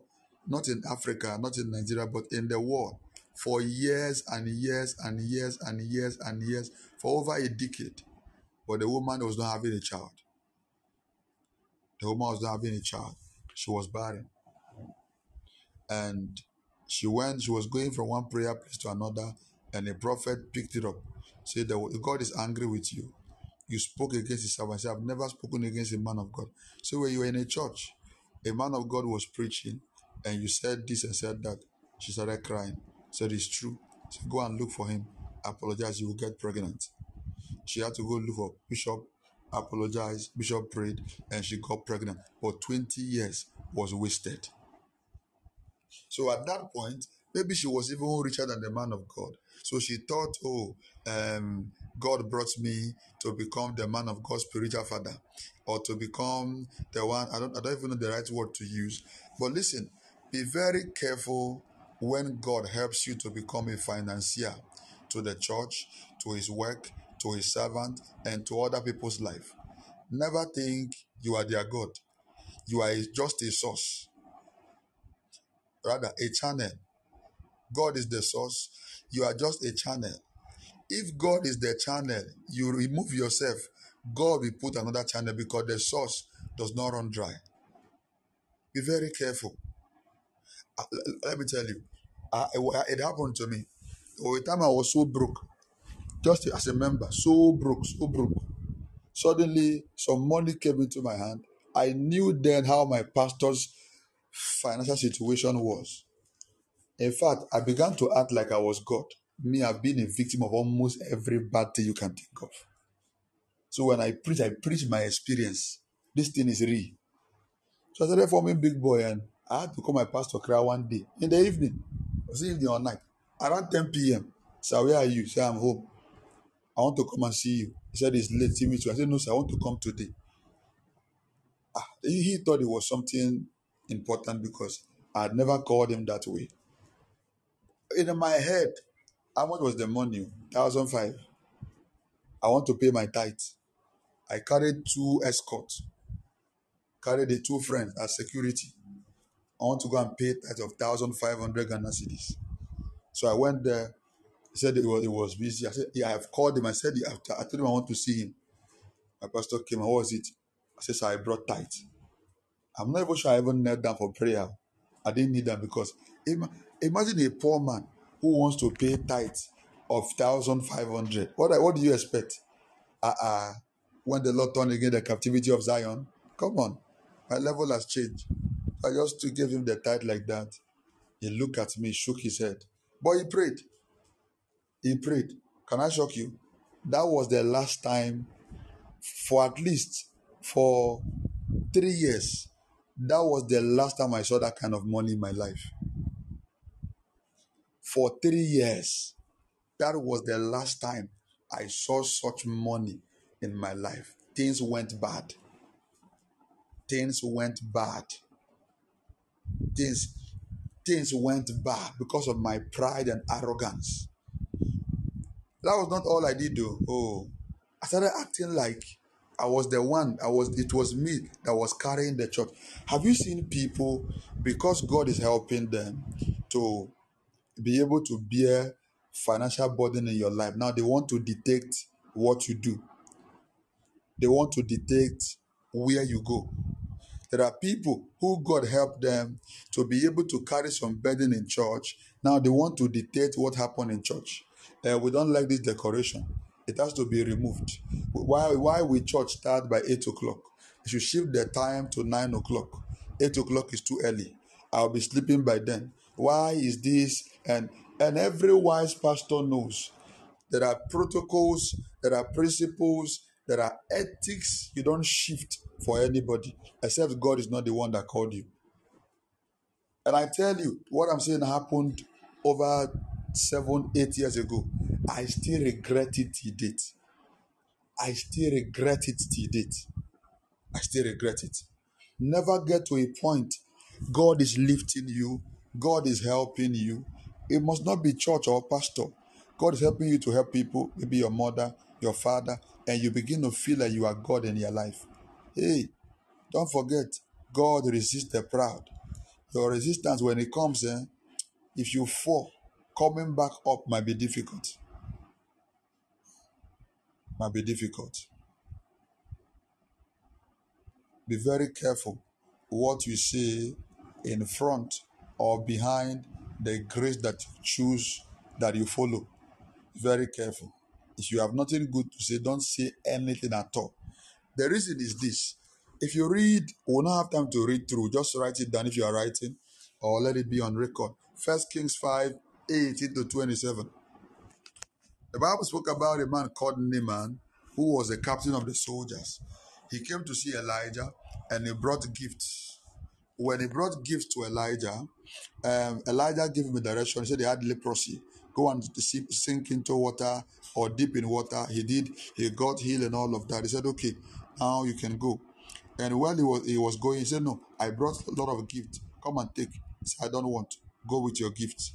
not in Africa, not in Nigeria, but in the world for years and years and years and years and years, for over a decade. But the woman was not having a child. The woman was not having a child. She was barren. And she went, she was going from one prayer place to another, and a prophet picked it up. Said that God is angry with you. You spoke against his servant. Said, I've never spoken against a man of God. So when you were in a church, a man of God was preaching, and you said this and said that. She started crying. Said it's true. Said, go and look for him. Apologize, you will get pregnant. She had to go look for Bishop, apologize. Bishop prayed, and she got pregnant. But 20 years was wasted. So at that point, maybe she was even richer than the man of God. So she thought, oh, um, God brought me to become the man of God's spiritual father, or to become the one. I don't, I don't even know the right word to use. But listen, be very careful when God helps you to become a financier to the church, to his work, to his servant, and to other people's life. Never think you are their God. You are just a source, rather, a channel. God is the source. You are just a channel. If God is the channel, you remove yourself, God will put another channel because the source does not run dry. Be very careful. Uh, let me tell you, uh, it happened to me. Over time I was so broke, just as a member, so broke, so broke. Suddenly, some money came into my hand. I knew then how my pastor's financial situation was. In fact, I began to act like I was God. Me, I've been a victim of almost every bad thing you can think of. So when I preach, I preach my experience. This thing is real. So I started forming big boy, and I had to call my pastor cry one day in the evening. Was evening or night, around 10 p.m. So where are you? Say I'm home. I want to come and see you. He said it's late. See me too. I said no, sir. I want to come today. Ah, he thought it was something important because I had never called him that way. In my head, how much was the money? Thousand five. I want to pay my tithe. I carried two escorts, carried the two friends as security. I want to go and pay tithe of thousand five hundred Ghana cedis. So I went there. He said it was, it was busy. I said, Yeah, I have called him. I said, I told him I want to see him. My pastor came. What was it? I said, I brought tithe. I'm not even sure I even knelt down for prayer. I didn't need that because imagine a poor man who wants to pay tithe of thousand five hundred. What what do you expect? Uh, uh when the Lord turned again the captivity of Zion. Come on, my level has changed. I just to give him the tithe like that. He looked at me, shook his head. But he prayed. He prayed. Can I shock you? That was the last time, for at least for three years, that was the last time I saw that kind of money in my life. For three years, that was the last time I saw such money in my life. Things went bad. Things went bad. Things, things went bad because of my pride and arrogance. That was not all I did though. Oh, I started acting like I was the one. I was. It was me that was carrying the church. Have you seen people because God is helping them to be able to bear financial burden in your life? Now they want to detect what you do. They want to detect where you go. There are people who God helped them to be able to carry some burden in church. Now they want to detect what happened in church. Uh, we don't like this decoration. It has to be removed. Why, why we church start by 8 o'clock? You should shift the time to 9 o'clock. 8 o'clock is too early. I'll be sleeping by then. Why is this? And and every wise pastor knows there are protocols, there are principles, there are ethics you don't shift for anybody except God is not the one that called you. And I tell you, what I'm saying happened over seven, eight years ago. I still regret it till date. I still regret it till date. I still regret it. Never get to a point God is lifting you, God is helping you. It must not be church or pastor. God is helping you to help people, maybe your mother, your father, and you begin to feel like you are God in your life. Hey, don't forget, God resists the proud. Your resistance, when it comes, eh, if you fall, coming back up might be difficult. Might be difficult. Be very careful what you say in front or behind the grace that you choose that you follow. Very careful. If you have nothing good to say, don't say anything at all. The reason is this. If you read, we'll not have time to read through, just write it down if you are writing, or let it be on record. First Kings 5, 18 to 27. The Bible spoke about a man called Naaman, who was the captain of the soldiers. He came to see Elijah and he brought gifts. When he brought gifts to Elijah, um, Elijah gave him a direction. He said they had leprosy. Go and sink into water or deep in water. He did. He got healed and all of that. He said, okay, now you can go. And while he was, he was going, he said, no, I brought a lot of gifts. Come and take. He said, I don't want. Go with your gifts.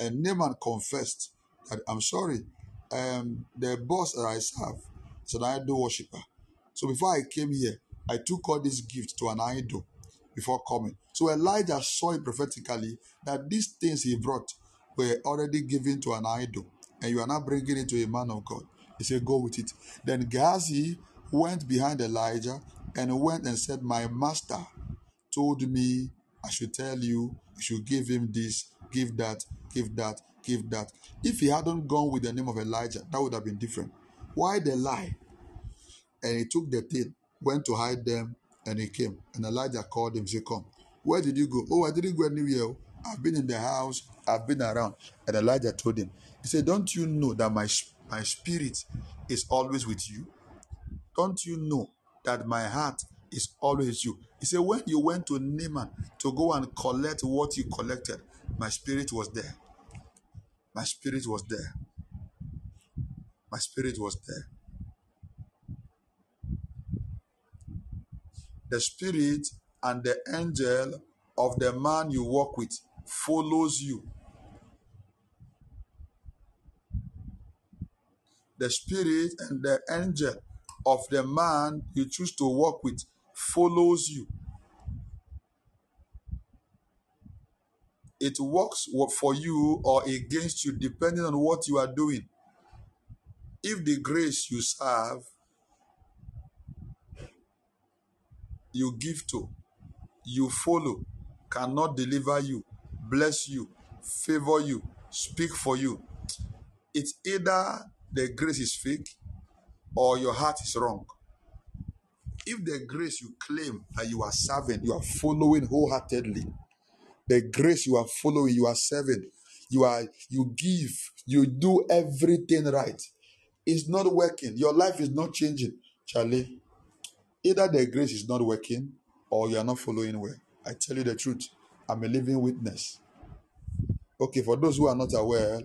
And Naaman confessed that, I'm sorry, um, the boss that I serve is an idol worshiper. So before I came here, I took all these gifts to an idol before coming. So Elijah saw it prophetically that these things he brought were already given to an idol, and you are not bringing it to a man of God. He said, Go with it. Then Gehazi went behind Elijah and went and said, My master told me I should tell you, you should give him this, give that, give that, give that. If he hadn't gone with the name of Elijah, that would have been different. Why the lie? And he took the thing, went to hide them, and he came. And Elijah called him, said, Come. Where did you go? Oh, I didn't go anywhere. Oh. I've been in the house, I've been around. And Elijah told him, He said, Don't you know that my, my spirit is always with you? Don't you know that my heart is always you? He said, When you went to Naaman to go and collect what you collected, my spirit was there. My spirit was there. My spirit was there. The spirit and the angel of the man you walk with follows you. The spirit and the angel of the man you choose to walk with follows you. It works for you or against you depending on what you are doing. If the grace you serve, you give to, you follow, cannot deliver you, bless you, favor you, speak for you, it's either the grace is fake or your heart is wrong. If the grace you claim that you are serving, you are following wholeheartedly, the grace you are following, you are serving, you are you give, you do everything right. It's not working. Your life is not changing, Charlie. Either the grace is not working or you are not following well. I tell you the truth. I'm a living witness. Okay, for those who are not aware,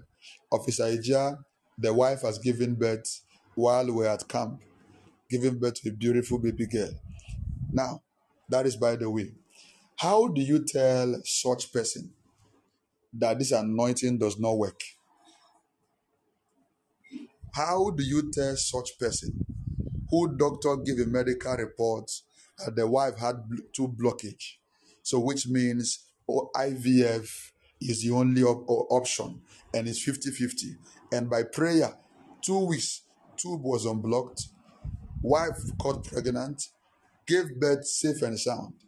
Officer Ija, the wife has given birth while we're at camp, giving birth to a beautiful baby girl. Now, that is by the way. How do you tell such person that this anointing does not work? How do you tell such person who doctor give a medical report that the wife had two blockage, so which means oh, IVF is the only op- option and it's 50-50 and by prayer two weeks tube was unblocked wife got pregnant gave birth safe and sound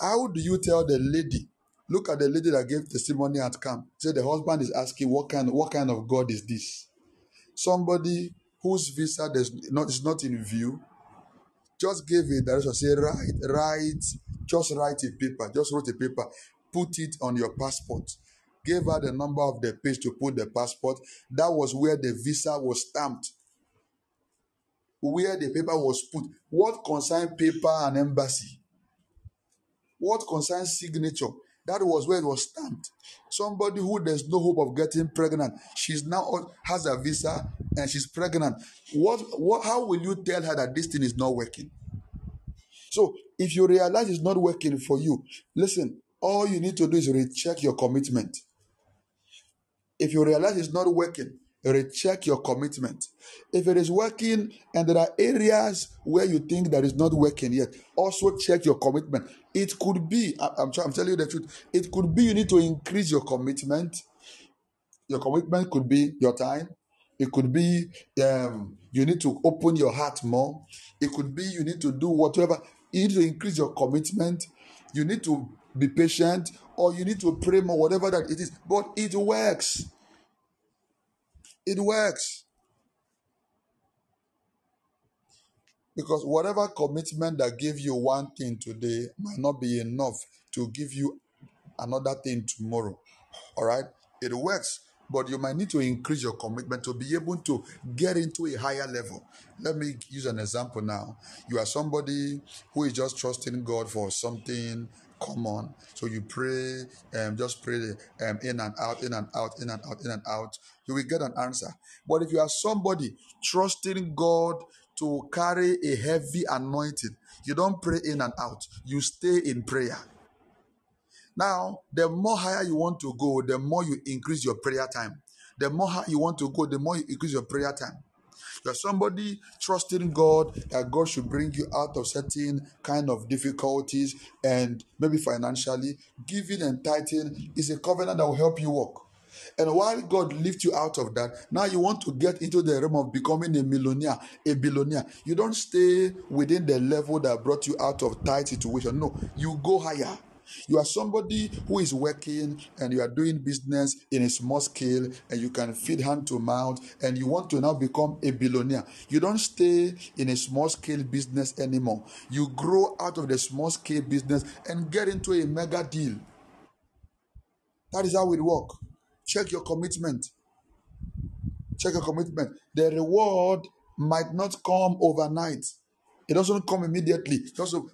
how do you tell the lady look at the lady that gave testimony at camp say the husband is asking what kind what kind of god is this? Somebody whose visa does not is not in view just gave a direction say write write just write a paper just wrote a paper put it on your passport. Gave her the number of the page to put the passport. That was where the visa was stamped. Where the paper was put. What concern paper and embassy what concerns signature? That was where it was stamped. Somebody who there's no hope of getting pregnant she's now has a visa and she's pregnant. What, what how will you tell her that this thing is not working? So if you realize it's not working for you, listen, all you need to do is recheck your commitment. If you realize it's not working, recheck your commitment. If it is working and there are areas where you think that is not working yet, also check your commitment. It could be, I- am I'm telling you the truth, it could be you need to increase your commitment. Your commitment could be your time. It could be um, you need to open your heart more. It could be you need to do whatever. You need to increase your commitment. You need to be patient or you need to pray more, whatever that it is. But it works. It works. Because whatever commitment that gave you one thing today might not be enough to give you another thing tomorrow. All right? It works, but you might need to increase your commitment to be able to get into a higher level. Let me use an example now. You are somebody who is just trusting God for something common. So you pray um, just pray um, in and out, in and out, in and out, in and out. You will get an answer. But if you are somebody trusting God to carry a heavy anointing, you don't pray in and out. You stay in prayer. Now, the more higher you want to go, the more you increase your prayer time. The more you want to go, the more you increase your prayer time. You're somebody trusting God that God should bring you out of certain kind of difficulties and maybe financially. Giving and tithing is a covenant that will help you walk. And while God lifts you out of that, now you want to get into the realm of becoming a millionaire, a billionaire. You don't stay within the level that brought you out of tight situation. No, you go higher. You are somebody who is working and you are doing business in a small scale and you can feed hand to mouth and you want to now become a billionaire. You don't stay in a small scale business anymore. You grow out of the small scale business and get into a mega deal. That is how it works. Check your commitment. Check your commitment. The reward might not come overnight. It doesn't come immediately.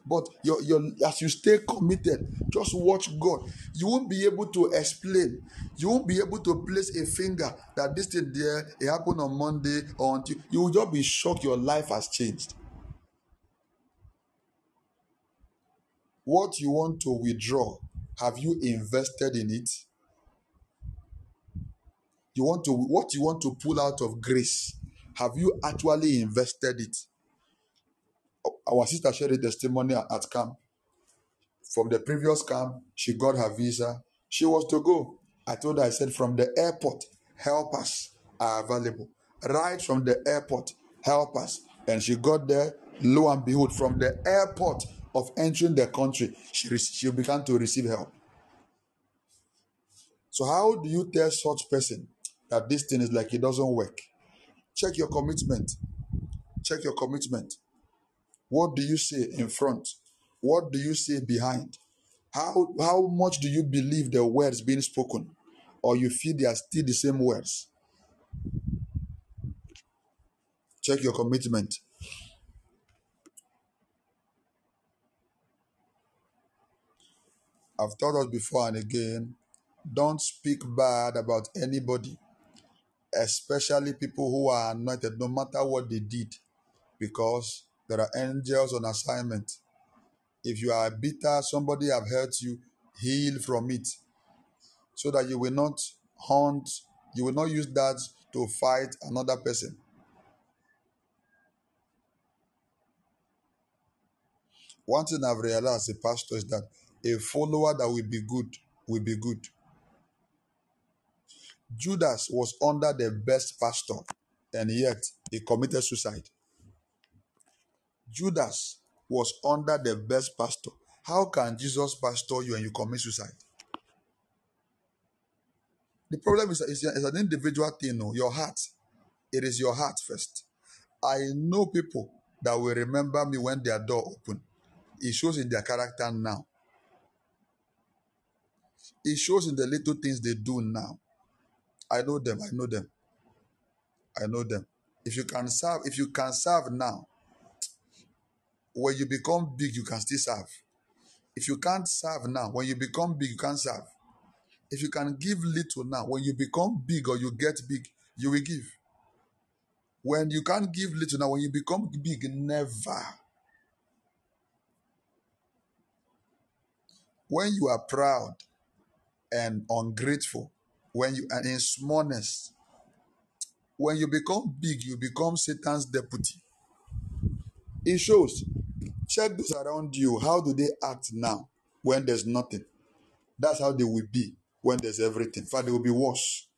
But your, your as you stay committed, just watch God. You won't be able to explain. You won't be able to place a finger that this thing there it happened on Monday or until you will just be shocked your life has changed. What you want to withdraw, have you invested in it? You want to what you want to pull out of grace, have you actually invested it? Our sister shared a testimony at, camp. From the previous camp, she got her visa. She was to go. I told her, I said, from the airport, helpers are available. Right from the airport, help us. And she got there, lo and behold, from the airport of entering the country, she, she began to receive help. So, how do you tell such person that this thing is like it doesn't work? Check your commitment. Check your commitment. What do you say in front? What do you say behind? How, how much do you believe the words being spoken? Or you feel they are still the same words? Check your commitment. I've told us before and again don't speak bad about anybody, especially people who are anointed, no matter what they did, because there are angels on assignment. If you are bitter, somebody have hurt you, heal from it, so that you will not hunt, you will not use that to fight another person. One thing I've realized as a pastor is that a follower that will be good will be good. Judas was under the best pastor, and yet he committed suicide. Judas was under the best pastor. How can Jesus pastor you and you commit suicide? The problem is, it's, it's an individual thing, no? your heart. It is your heart first. I know people that will remember me when their door open. It shows in their character now. It shows in the little things they do now. I know them. I know them. I know them. If you can serve, if you can serve now, when you become big, you can still serve. If you can't serve now, when you become big, you can't serve. If you can give little now, when you become big or you get big, you will give. When you can't give little now, when you become big, never. When you are proud and ungrateful, when you are in smallness, when you become big, you become Satan's deputy. It shows. Check those around you. How do they act now when there's nothing? That's how they will be when there's everything. In fact, they will be worse.